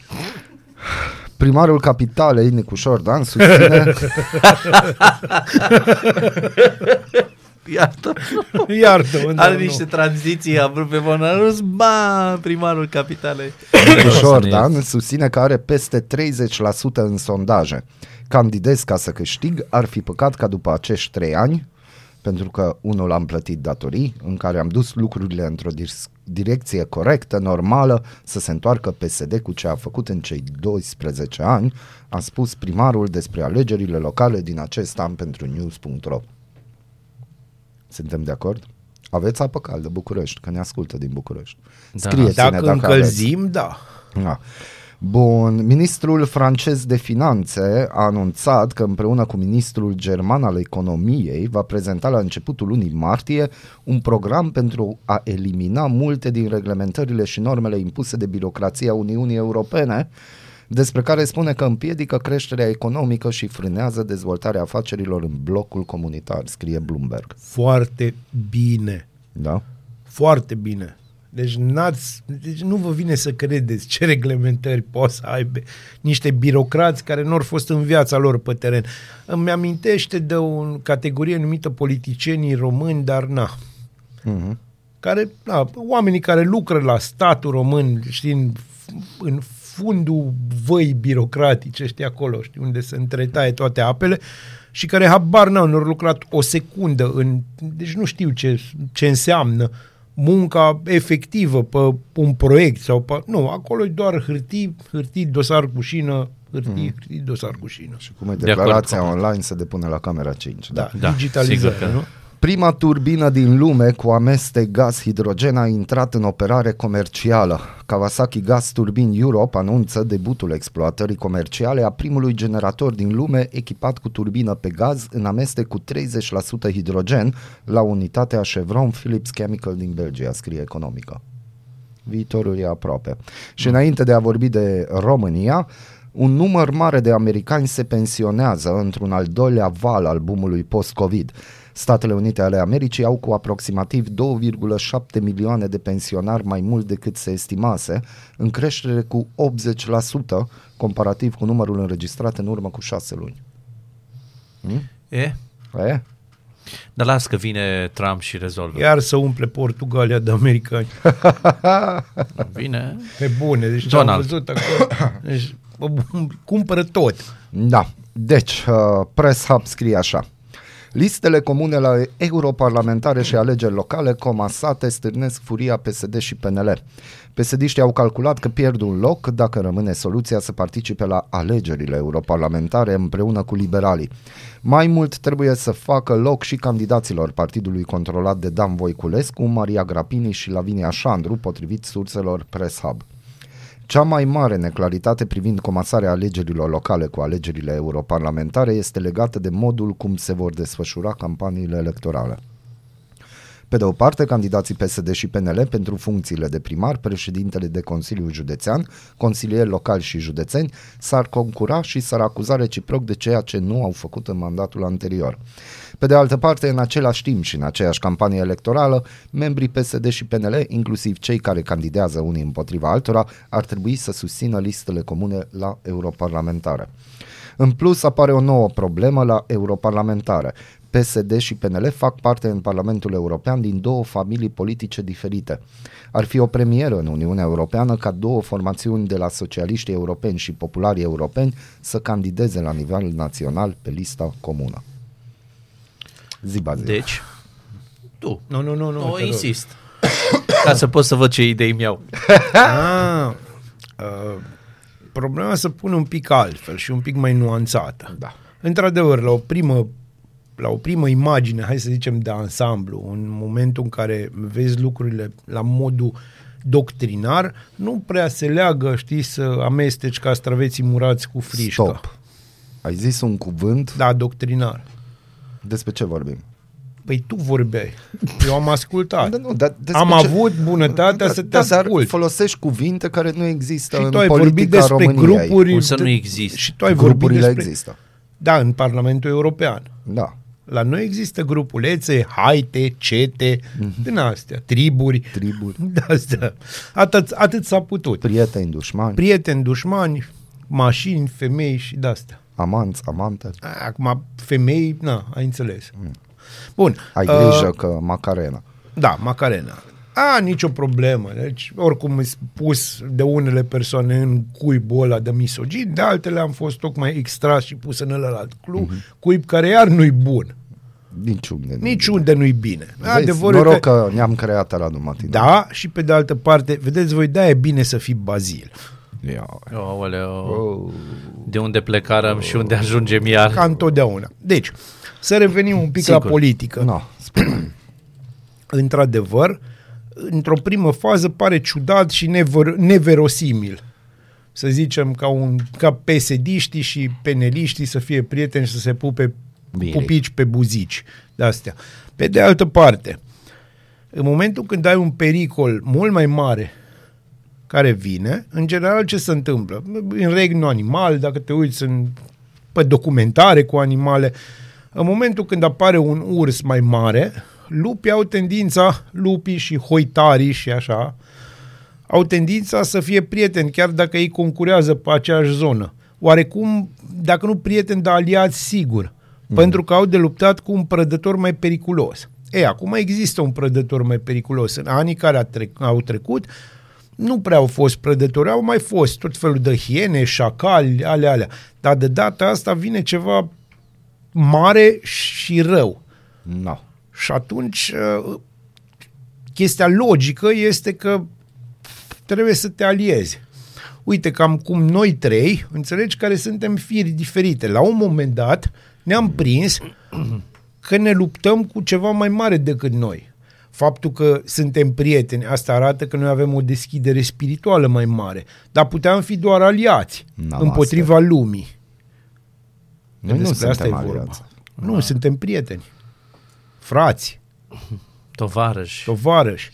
Primarul capitalei, Nicu Șordan, susține... iartă. Iartă-mă, dar Are nu. niște tranziții aproape bonarus, ba, primarul capitalei. Nicu Șordan susține că are peste 30% în sondaje. Candidez ca să câștig, ar fi păcat ca după acești trei ani pentru că unul am plătit datorii, în care am dus lucrurile într-o dis- direcție corectă, normală, să se întoarcă PSD cu ce a făcut în cei 12 ani, a spus primarul despre alegerile locale din acest an pentru news.ro. Suntem de acord? Aveți apă caldă, București, că ne ascultă din București. Da. Scrieți-ne Dacă, dacă, încălzim, da. aveți. Da. Bun, ministrul francez de finanțe a anunțat că împreună cu ministrul german al economiei va prezenta la începutul lunii martie un program pentru a elimina multe din reglementările și normele impuse de birocrația Uniunii Europene, despre care spune că împiedică creșterea economică și frânează dezvoltarea afacerilor în blocul comunitar, scrie Bloomberg. Foarte bine. Da? Foarte bine. Deci, n-ați, deci nu vă vine să credeți ce reglementări pot să aibă niște birocrați care nu au fost în viața lor pe teren. Îmi amintește de o categorie numită politicienii români, dar na. Mhm. Care, na, oamenii care lucră la statul român, știi, în, în fundul văi birocratice, știi, acolo, știi, unde se întretaie toate apele și care habar n-au, nu au lucrat o secundă în, deci nu știu ce, ce înseamnă munca efectivă pe un proiect sau pe... Nu, acolo e doar hârtii, hârtii, dosar cu șină, hârtii, mm. hârtii, dosar cu șină. Și cum e De acord, declarația complet. online se depune la camera 5. Da, Da, digitalizare, sigur că- nu? Prima turbină din lume cu amestec gaz-hidrogen a intrat în operare comercială. Kawasaki Gas Turbine Europe anunță debutul exploatării comerciale a primului generator din lume echipat cu turbină pe gaz în amestec cu 30% hidrogen la unitatea Chevron Philips Chemical din Belgia, scrie economică. Viitorul e aproape. Și înainte de a vorbi de România, un număr mare de americani se pensionează într-un al doilea val al boomului post-Covid. Statele Unite ale Americii au cu aproximativ 2,7 milioane de pensionari mai mult decât se estimase, în creștere cu 80% comparativ cu numărul înregistrat în urmă cu 6 luni. E? E? Dar las că vine Trump și rezolvă. Iar să umple Portugalia de americani. [LAUGHS] Vine. Pe bune, deci ce am Donald. văzut acolo. Deci, bă, cumpără tot. Da. Deci, uh, Press Hub scrie așa. Listele comune la europarlamentare și alegeri locale comasate stârnesc furia PSD și PNL. psd au calculat că pierd un loc dacă rămâne soluția să participe la alegerile europarlamentare împreună cu liberalii. Mai mult trebuie să facă loc și candidaților partidului controlat de Dan Voiculescu, Maria Grapini și Lavinia Șandru, potrivit surselor Press Hub. Cea mai mare neclaritate privind comasarea alegerilor locale cu alegerile europarlamentare este legată de modul cum se vor desfășura campaniile electorale. Pe de o parte, candidații PSD și PNL pentru funcțiile de primar, președintele de Consiliu Județean, consilieri locali și județeni s-ar concura și s-ar acuza reciproc de ceea ce nu au făcut în mandatul anterior. Pe de altă parte, în același timp și în aceeași campanie electorală, membrii PSD și PNL, inclusiv cei care candidează unii împotriva altora, ar trebui să susțină listele comune la europarlamentare. În plus, apare o nouă problemă la europarlamentare. PSD și PNL fac parte în Parlamentul European din două familii politice diferite. Ar fi o premieră în Uniunea Europeană ca două formațiuni de la socialiștii europeni și popularii europeni să candideze la nivel național pe lista comună. Zi, Bazil. Deci, tu. Nu, nu, nu, nu. Nu, te rog. insist. Ca să pot să văd ce idei mi-au. [LAUGHS] Ah, uh, problema se pune un pic altfel și un pic mai nuanțată. Da. Într-adevăr, la o primă la o primă imagine, hai să zicem, de ansamblu, în momentul în care vezi lucrurile la modul doctrinar, nu prea se leagă, știi, să amesteci castraveții murați cu frișcă. Stop. Ai zis un cuvânt, Da, doctrinar. Despre ce vorbim? Păi tu vorbeai. Eu am ascultat. Da, nu, dar despre am ce- avut bunătatea să te da, dar ascult. folosești cuvinte care nu există Și în tu ai politica vorbit despre României. grupuri... Cum să nu există? Și tu ai vorbit Grupurile despre... există. Da, în Parlamentul European. Da. La noi există grupulețe, haite, cete, Mhm. din astea, triburi. Triburi. [LAUGHS] De astea. Atât, atât s-a putut. Prieteni, dușmani, Prieteni, dușmani, mașini, femei și de-astea. Amanți, amante. Acum, femei, na, ai înțeles. Bun. Mm. Ai uh, grijă că Macarena. Da, Macarena. A, nicio problemă. Deci, oricum e pus de unele persoane în cuibul ăla de misogin, de altele am fost tocmai extras și pus în ălălalt club, Mhm. uh-huh. cuib care iar nu-i bun. Niciunde. nu-i Niciunde nu-i bine. bine. Vezi, Adevărul e noroc că, că ne-am creat la numai tine. da, și pe de altă parte, vedeți voi, da, e bine să fii bazil. Ia. Aoleu, Oh. de unde plecărăm și unde ajungem iar. Ca întotdeauna. Deci, să revenim un pic Sigur. la politică. No, spune. [CLEARS THROAT] într-adevăr, într-o primă fază pare ciudat și never, neverosimil. Să zicem ca, un, ca pesediștii și peneliștii să fie prieteni și să se pupe Bine. pupici pe buzici de astea. Pe de altă parte, în momentul când ai un pericol mult mai mare care vine, în general ce se întâmplă? În regnul animal, dacă te uiți în, pe documentare cu animale, în momentul când apare un urs mai mare, lupii au tendința, lupii și hoitarii și așa, au tendința să fie prieteni, chiar dacă ei concurează pe aceeași zonă. Oarecum, dacă nu prieteni, dar aliați sigur. Mm. Pentru că au de luptat cu un prădător mai periculos. E, acum există un prădător mai periculos. În anii care a trec, au trecut, nu prea au fost prădători, au mai fost tot felul de hiene, șacali, ale alea. Dar de data asta vine ceva mare și rău. No. Și atunci uh, chestia logică este că trebuie să te aliezi. Uite, cam cum noi trei, înțelegi, care suntem firi diferite. La un moment dat ne-am prins că ne luptăm cu ceva mai mare decât noi. Faptul că suntem prieteni, asta arată că noi avem o deschidere spirituală mai mare. Dar puteam fi doar aliați Na, împotriva lumii. Noi nu Despre asta suntem e vorba. aliați. Nu, suntem prieteni. Frați, Tovarăși. tovarăși.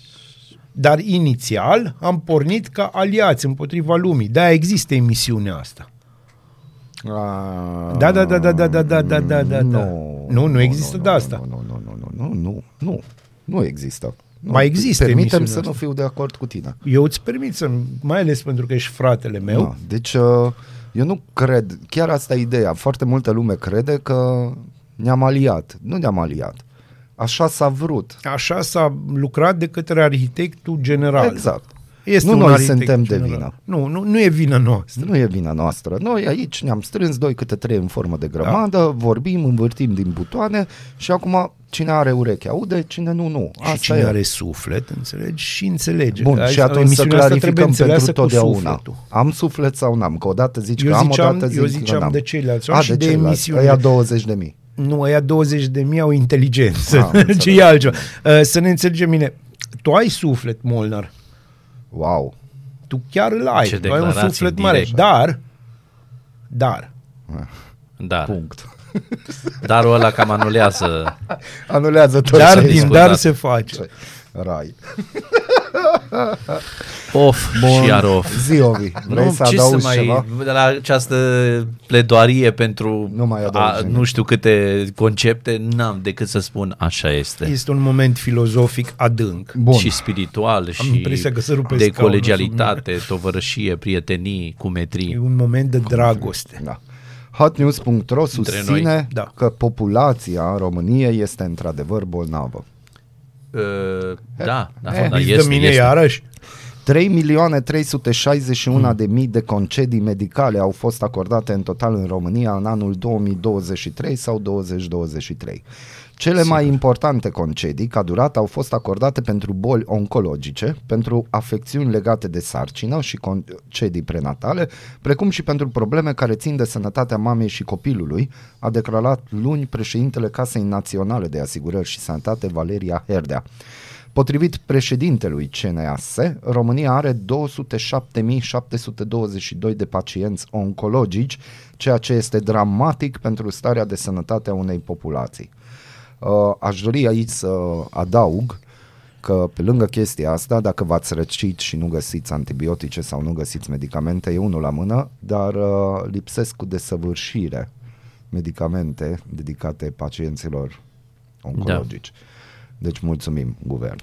Dar inițial am pornit ca aliați împotriva lumii. De-aia există emisiunea asta. Ah, Da, da, da, da, da, da, da, da, da, da. Nu, Nu, nu există de asta. Nu, nu, nu, nu, nu, nu, nu, nu există. Nu, Mai există Permitem emisiunea să asta. nu fiu de acord cu tine. Eu îți permit să, mai ales pentru că ești fratele meu, Da, deci uh, eu nu cred, chiar asta e ideea, foarte multă lume crede că ne-am aliat. Nu ne-am aliat. Așa s-a vrut. așa s-a lucrat de către arhitectul general. Exact. Este Nu un noi arhitect suntem de general. vină. Nu, nu, nu e vina noastră. Nu e vina noastră. Noi aici ne-am strâns doi câte trei în formă de grămadă, da. vorbim, învârtim din butoane și acum cine are ureche aude, cine nu, nu. Și cine e. are suflet, înțelegi? Și înțelege. Bun, Că și aici- atunci să emisiunea asta trebuie clarificăm pentru înțeleasă cu totdeauna. sufletul. Am suflet sau n-am? Că odată zici Eu că am, ziceam- odată zic eu că ziceam n-am. de ceilalți, A, și de de ceilalți. emisiune. Ăia 20 de mii. Nu, ăia 20 de mii au inteligență. Ah, am [LAUGHS] înțeles. Ce e altceva. Uh, Să ne înțelegem bine. Tu ai suflet, Molnar. Wow. Tu chiar îl ai. Ce tu ai un declarații suflet mare. direct. Dar, dar, Dar, Punct. Darul ăla cam anulează. Anulează tot dar ce ai din spus. dar se face. Rai. Of și iar of. Zi, Ovi, vrei nu, să ce adaugi să mai, ceva? de la această pledoarie pentru Nu mai adaugi a, nimic. nu știu câte concepte, n-am decât să spun așa este. Este un moment filozofic adânc. Bun. Și spiritual și impresia că se rupe de scaunul colegialitate, tovărășie, prietenii, E cumetrii. un moment de dragoste. Da. Hotnews.ro susține noi. Da. că populația României este într-adevăr bolnavă. Uh, da, da, Eh, da, Zici este, de mine este. iarăși? 3 milioane 361 de mii de concedii medicale au fost acordate în total în România în anul 2023 sau 2023. Cele mai importante concedii ca durată au fost acordate pentru boli oncologice, pentru afecțiuni legate de sarcină și concedii prenatale, precum și pentru probleme care țin de sănătatea mamei și copilului, a declarat luni președintele Casei Naționale de Asigurări și Sănătate Valeria Herdea. Potrivit președintelui CNAS, România are 207.722 de pacienți oncologici, ceea ce este dramatic pentru starea de sănătate a unei populații. Uh, aș dori aici să adaug că pe lângă chestia asta, dacă v-ați răcit și nu găsiți antibiotice sau nu găsiți medicamente, e unul la mână, dar uh, lipsesc cu desăvârșire medicamente dedicate pacienților oncologici. Da. Deci mulțumim, guvern.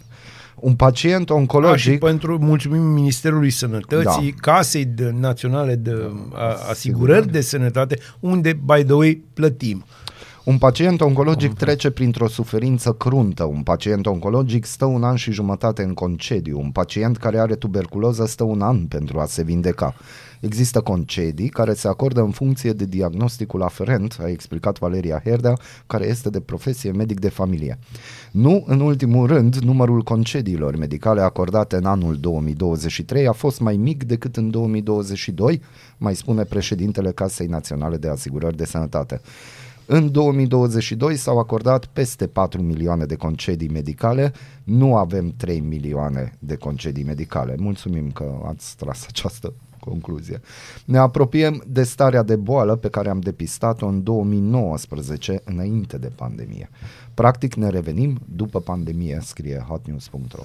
Un pacient A, și oncologic... pentru mulțumim Ministerului Sănătății, Da. Casei de Naționale de a, Asigurări de Sănătate, unde, by the way, plătim. Un pacient oncologic trece printr-o suferință cruntă. Un pacient oncologic stă un an și jumătate în concediu. Un pacient care are tuberculoză stă un an pentru a se vindeca. Există concedii care se acordă în funcție de diagnosticul aferent, a explicat Valeria Herdea, care este de profesie medic de familie. Nu, în ultimul rând, numărul concediilor medicale acordate în anul 2023 a fost mai mic decât în 2022, mai spune președintele Casei Naționale de Asigurări de Sănătate. În 2022 s-au acordat peste 4 milioane de concedii medicale, nu avem 3 milioane de concedii medicale. Mulțumim că ați tras această concluzie. Ne apropiem de starea de boală pe care am depistat-o în 2019, înainte de pandemie. Practic ne revenim după pandemie, scrie hotnews.ro.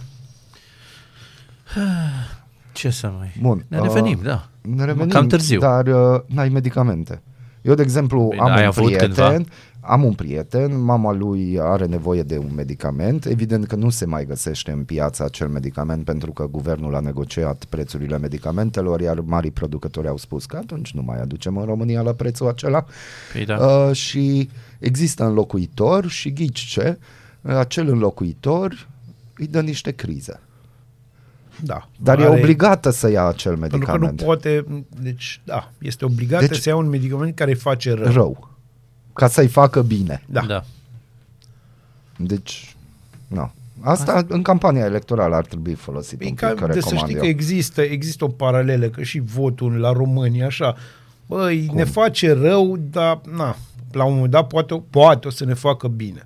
[SIGHS] Ce să mai... Bun. Ne revenim, uh, da. Ne revenim, Cam târziu. dar uh, n-ai medicamente. Eu, de exemplu, Bine, am ai un avut prieten, cândva? am un prieten, mama lui are nevoie de un medicament, evident că nu se mai găsește în piață acel medicament pentru că guvernul a negociat prețurile medicamentelor, iar marii producători au spus că atunci nu mai aducem în România la prețul acela Păi da. uh, și există înlocuitor și ghici ce, acel înlocuitor îi dă niște crize. Da. Dar e Are- obligată să ia acel Pentru că medicament. nu poate, deci, da, este obligată Deci- să ia un medicament care face rău. rău. Ca să-i facă bine. Da. da. Deci, nu. Asta în campania electorală ar trebui folosit E un ca, pic, că de să recomand știi eu. că există, există o paralelă, că și votul la România, așa, băi, ne face rău, dar, na, la un moment dat poate, poate o să ne facă bine.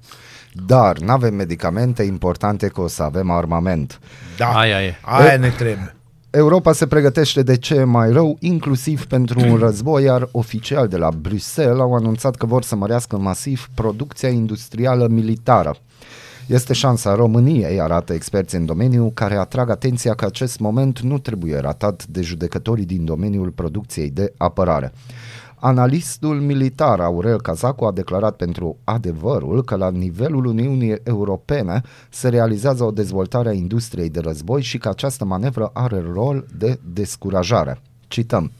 Dar nu avem medicamente, important e că o să avem armament. Da, Aia e. aia ne trebuie. Europa se pregătește de ce e mai rău, inclusiv pentru un război, iar oficial de la Bruxelles au anunțat că vor să mărească masiv producția industrială militară. Este șansa României, arată experți în domeniu, care atrag atenția că acest moment nu trebuie ratat de judecătorii din domeniul producției de apărare. Analistul militar Aurel Cazacu a declarat pentru adevărul că la nivelul Uniunii Europene se realizează o dezvoltare a industriei de război și că această manevră are rol de descurajare. Cităm.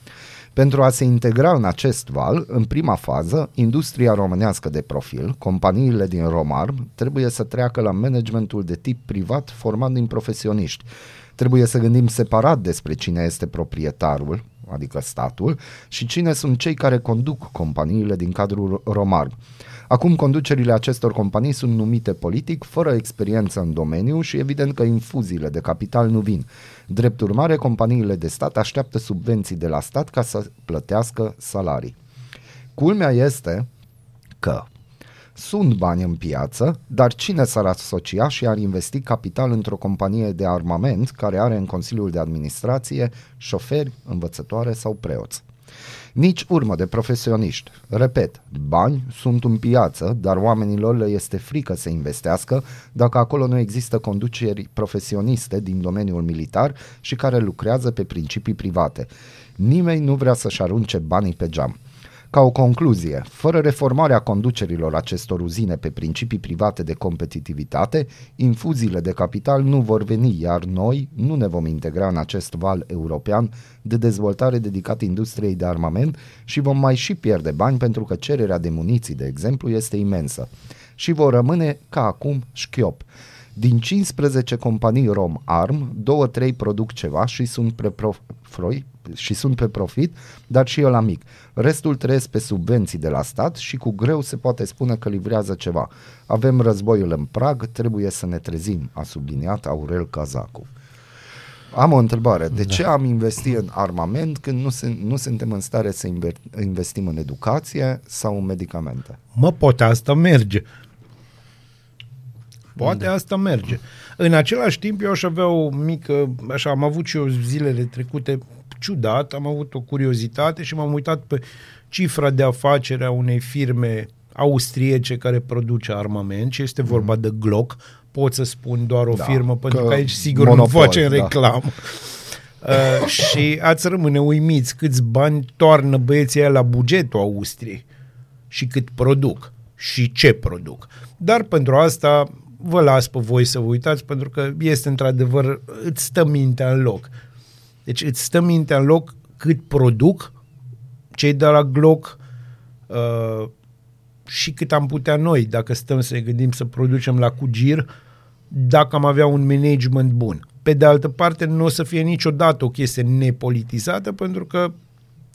Pentru a se integra în acest val, în prima fază, industria românească de profil, companiile din Romarm, trebuie să treacă la managementul de tip privat format din profesioniști. Trebuie să gândim separat despre cine este proprietarul, adică statul, și cine sunt cei care conduc companiile din cadrul Romarm. Acum conducerile acestor companii sunt numite politic, fără experiență în domeniu și evident că infuziile de capital nu vin. Drept urmare, companiile de stat așteaptă subvenții de la stat ca să plătească salarii. Culmea este că sunt bani în piață, dar cine s-ar asocia și ar investi capital într-o companie de armament care are în Consiliul de Administrație șoferi, învățătoare sau preoți? Nici urmă de profesioniști. Repet, bani sunt în piață, dar oamenilor le este frică să investească dacă acolo nu există conduceri profesioniste din domeniul militar și care lucrează pe principii private. Nimeni nu vrea să-și arunce banii pe geam. Ca o concluzie, fără reformarea conducerilor acestor uzine pe principii private de competitivitate, infuziile de capital nu vor veni, iar noi nu ne vom integra în acest val european de dezvoltare dedicat industriei de armament și vom mai și pierde bani pentru că cererea de muniții, de exemplu, este imensă. Și vor rămâne ca acum șchiop. Din 15 companii Rom Arm, 2-3 produc ceva și sunt pe, prof- și sunt pe profit, dar și la mic. Restul trăiesc pe subvenții de la stat și cu greu se poate spune că livrează ceva. Avem războiul în prag, trebuie să ne trezim, a subliniat Aurel Cazacu. Am o întrebare. De ce am investit în armament când nu, se, nu suntem în stare să inver- investim în educație sau în medicamente? Mă, poate asta merge. Poate asta merge. În același timp, eu aș avea o mică, așa, am avut și eu zilele trecute ciudat, am avut o curiozitate și m-am uitat pe cifra de afacere a unei firme austriece care produce armament și este vorba de Glock. Pot să spun doar o Da, firmă, pentru că că aici sigur monopol, nu facem da. reclamă. Uh, [LAUGHS] și ați rămâne uimiți câți bani toarnă băieții aia la bugetul Austriei și cât produc și ce produc. Dar pentru asta vă las pe voi să vă uitați pentru că este într-adevăr, îți stă mintea în loc. Deci îți stă mintea în loc cât produc cei de la Glock, uh, și cât am putea noi, dacă stăm să ne gândim să producem la cugir, dacă am avea un management bun. Pe de altă parte, nu o să fie niciodată o chestie nepolitizată, pentru că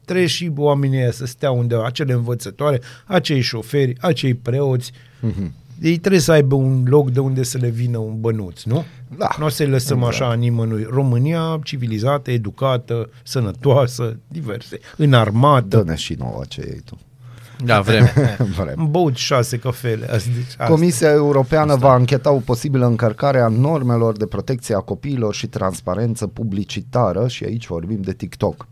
trebuie și oamenii ăia să stea undeva, acele învățătoare, acei șoferi, acei preoți. Mm-hmm. Ei trebuie să aibă un loc de unde să le vină un bănuț, nu? Da. Nu o să-i lăsăm Exact. așa nimănui. România civilizată, educată, sănătoasă, diverse. În armată. Dă-ne și nouă ce iei tu. Da, vrem. [LAUGHS] Vrem. Am [LAUGHS] băut șase cafele azi. Deci asta. Comisia Europeană va încheta o posibilă încărcare a normelor de protecție a copiilor și transparență publicitară și aici vorbim de TikTok.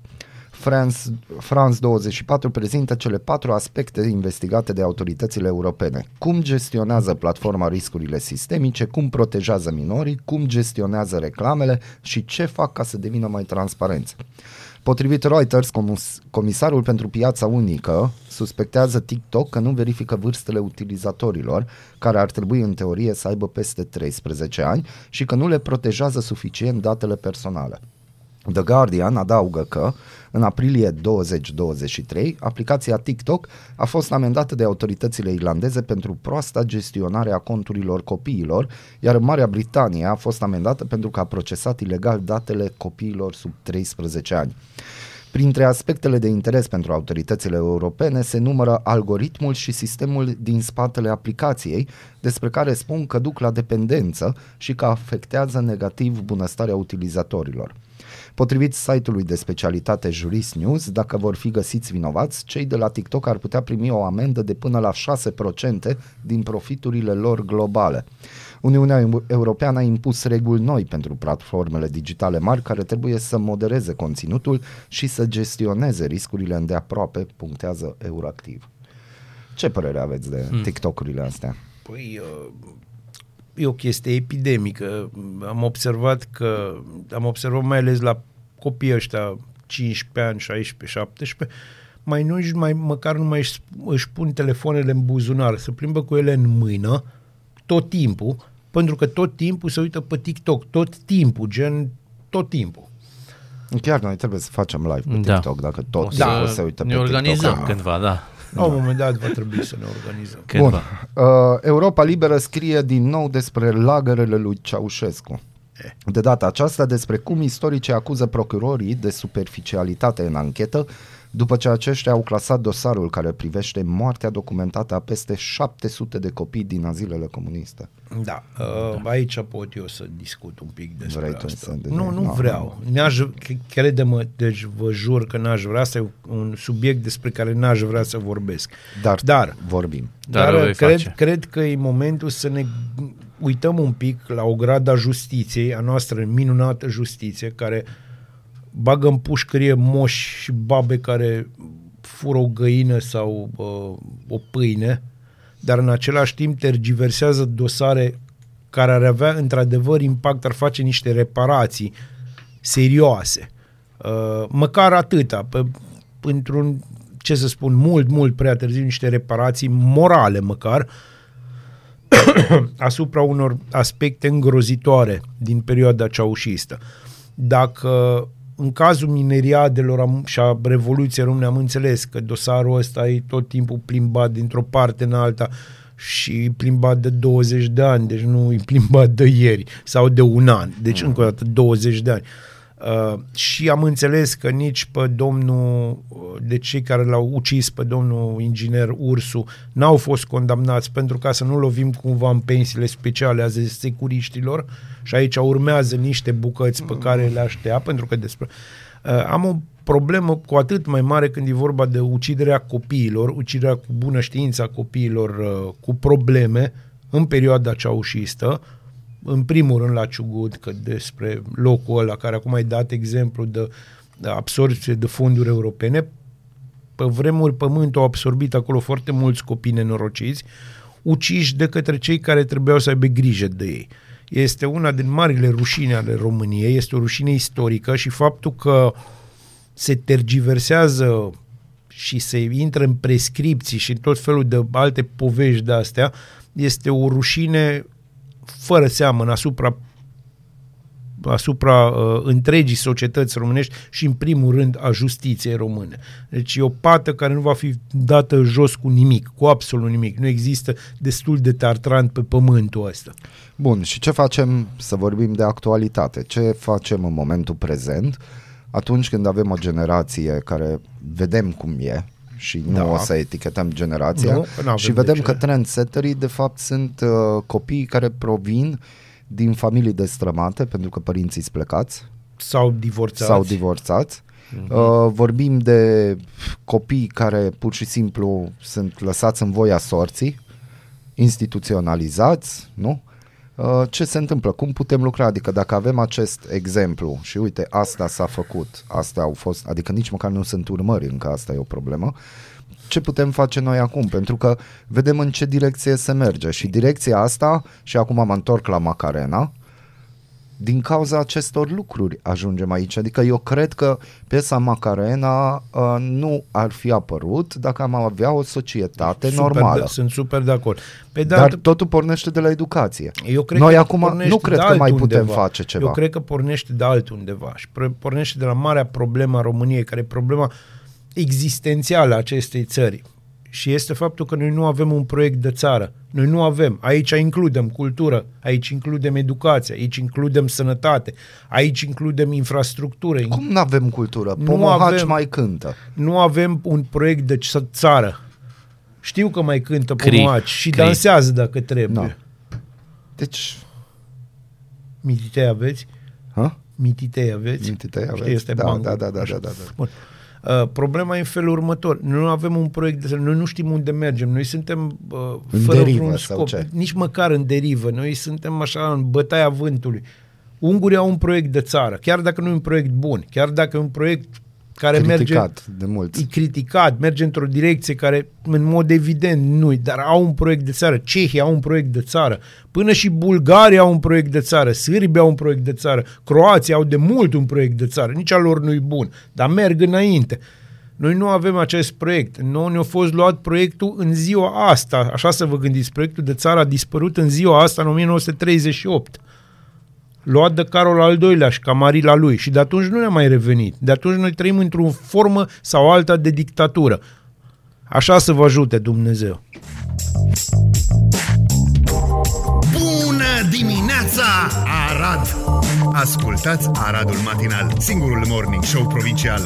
France, France 24 prezintă cele patru aspecte investigate de autoritățile europene. Cum gestionează platforma riscurile sistemice, cum protejează minorii, cum gestionează reclamele și ce fac ca să devină mai transparenți. Potrivit Reuters, comis- comisarul pentru piața unică suspectează TikTok că nu verifică vârstele utilizatorilor, care ar trebui în teorie să aibă peste 13 ani și că nu le protejează suficient datele personale. The Guardian adaugă că, în aprilie 2023, aplicația TikTok a fost amendată de autoritățile irlandeze pentru proasta gestionare a conturilor copiilor, iar în Marea Britanie a fost amendată pentru că a procesat ilegal datele copiilor sub 13 ani. Printre aspectele de interes pentru autoritățile europene se numără algoritmul și sistemul din spatele aplicației, despre care spun că duc la dependență și că afectează negativ bunăstarea utilizatorilor. Potrivit site-ului de specialitate Jurist News, dacă vor fi găsiți vinovați, cei de la TikTok ar putea primi o amendă de până la 6% din profiturile lor globale. Uniunea Europeană a impus reguli noi pentru platformele digitale mari care trebuie să modereze conținutul și să gestioneze riscurile îndeaproape, punctează Euroactiv. Ce părere aveți de TikTok-urile astea? Păi, uh, e o chestie epidemică. Am observat că, am observat mai ales la copiii ăștia 15 ani, 16, 17, mai nu mai, măcar nu mai își, își pun telefoanele în buzunar, se plimbă cu ele în mână tot timpul, pentru că tot timpul se uită pe TikTok, tot timpul, gen tot timpul. Chiar noi trebuie să facem live pe Da. TikTok, dacă tot O să da, se uită ne pe organizăm TikTok. cândva, da. La un moment dat va trebui să ne organizăm. Cândva. Bun. Uh, Europa Liberă scrie din nou despre lagărele lui Ceaușescu. De data aceasta despre cum istoricii acuză procurorii de superficialitate în anchetă după ce aceștia au clasat dosarul care privește moartea documentată a peste 700 de copii din azilele comuniste. Da, uh, aici pot eu să discut un pic despre Vrei tu asta. să- de- nu, nu nu, vreau. N-aș, crede-mă, deci vă jur că n-aș vrea, asta e un subiect despre care n-aș vrea să vorbesc. Dar, Dar vorbim. Dar o Dar vei cred, face. cred că e momentul să ne uităm un pic la o grada justiției, a noastră minunată justiție, care bagă în pușcărie moși și babe care fură o găină sau uh, o pâine, dar în același timp tergiversează dosare care ar avea într-adevăr impact, ar face niște reparații serioase. Uh, măcar atâta, pe, într-un, ce să spun, mult, mult prea târziu, niște reparații morale măcar, [COUGHS] asupra unor aspecte îngrozitoare din perioada ceaușistă. Dacă în cazul mineriadelor am, și a Revoluției Române am înțeles că dosarul ăsta e tot timpul plimbat dintr-o parte în alta și e plimbat de 20 de ani, deci nu e plimbat de ieri sau de un an, deci încă o dată 20 de ani. Uh, și am înțeles că nici pe domnul, uh, de cei care l-au ucis pe domnul inginer Ursu, n-au fost condamnați pentru ca să nu lovim cumva în pensiile speciale a securiștilor. Și aici urmează niște bucăți pe care le aștea, pentru că despre... Uh, am o problemă cu atât mai mare când e vorba de uciderea copiilor, uciderea cu bună știință a copiilor uh, cu probleme în perioada ceaușistă, în primul rând la Ciugut, că despre locul ăla care acum ai dat exemplu de, de absorție de fonduri europene, pe vremuri pământul a absorbit acolo foarte mulți copii nenorociți, uciși de către cei care trebuiau să aibă grijă de ei. Este una din marile rușine ale României, este o rușine istorică și faptul că se tergiversează și se intră în prescripții și în tot felul de alte povești de astea, este o rușine fără seamăn asupra asupra uh, întregii societăți românești și în primul rând a justiției române. Deci e o pată care nu va fi dată jos cu nimic, cu absolut nimic. Nu există destul de tartran pe pământul ăsta. Bun, și ce facem să vorbim de actualitate? Ce facem în momentul prezent atunci când avem o generație care vedem cum e și nu Da. o să etichetăm generația Nu, că n-avem și de vedem ce. că trendsetterii de fapt sunt uh, copii care provin din familii destrămate pentru că părinții sunt plecați Sau divorțați. sau divorțați. Mhm. Uh, vorbim de copii care pur și simplu sunt lăsați în voia sorții, instituționalizați, nu? Uh, ce se întâmplă? Cum putem lucra? Adică dacă avem acest exemplu și uite, asta s-a făcut, astea au fost, adică nici măcar nu sunt urmări, încă asta e o problemă, ce putem face noi acum? Pentru că vedem în ce direcție se merge și direcția asta, și acum mă întorc la Macarena, din cauza acestor lucruri ajungem aici. Adică eu cred că piesa Macarena uh, nu ar fi apărut dacă am avea o societate Super normală. De, sunt super de acord. Pe de Dar altă- totul pornește de la educație. Eu cred Noi că acum pornește nu cred de că mai altundeva. putem face ceva. Eu cred că pornește de altundeva și pre- pornește de la marea problemă a României, care e problema existențială a acestei țări. Și este faptul că noi nu avem un proiect de țară. Noi nu avem. Aici includem cultură, aici includem educație, aici includem sănătate, aici includem infrastructură. Cum nu avem cultură? Nu Pomohaci avem- mai cântă. Nu avem un proiect de ț- țară. Știu că mai cântă Cri. pomoaci și Cri. dansează dacă trebuie. Da. Deci, Mititei aveți? ha? Mititei aveți? Mititei aveți? Știi, este Da, bancul. da, da, da, Așa. da, da, da. Bun. Uh, problema e în felul următor. Noi nu avem un proiect de noi nu știm unde mergem. Noi suntem uh, În fără derivă vreun sau scop. ce? Nici măcar în derivă. Noi suntem așa în bătaia vântului. Ungurii au un proiect de țară, chiar dacă nu e un proiect bun, chiar dacă e un proiect care merge Criticat de mulți. e criticat, merge într-o direcție care în mod evident nu dar au un proiect de țară, Cehia au un proiect de țară, până și Bulgaria au un proiect de țară, Sârbia au un proiect de țară, Croația au de mult un proiect de țară, nici al lor nu-i bun, dar merg înainte. Noi nu avem acest proiect. Nu ne-a fost luat proiectul în ziua asta. Așa să vă gândiți. Proiectul de țară a dispărut în ziua asta, în 1938 luat de Carol al II-lea și camarila lui și de atunci nu ne-a mai revenit. De atunci noi trăim într-o formă sau alta de dictatură. Așa să vă ajute Dumnezeu. Bună dimineața, Arad! Ascultați Aradul Matinal, singurul morning show provincial.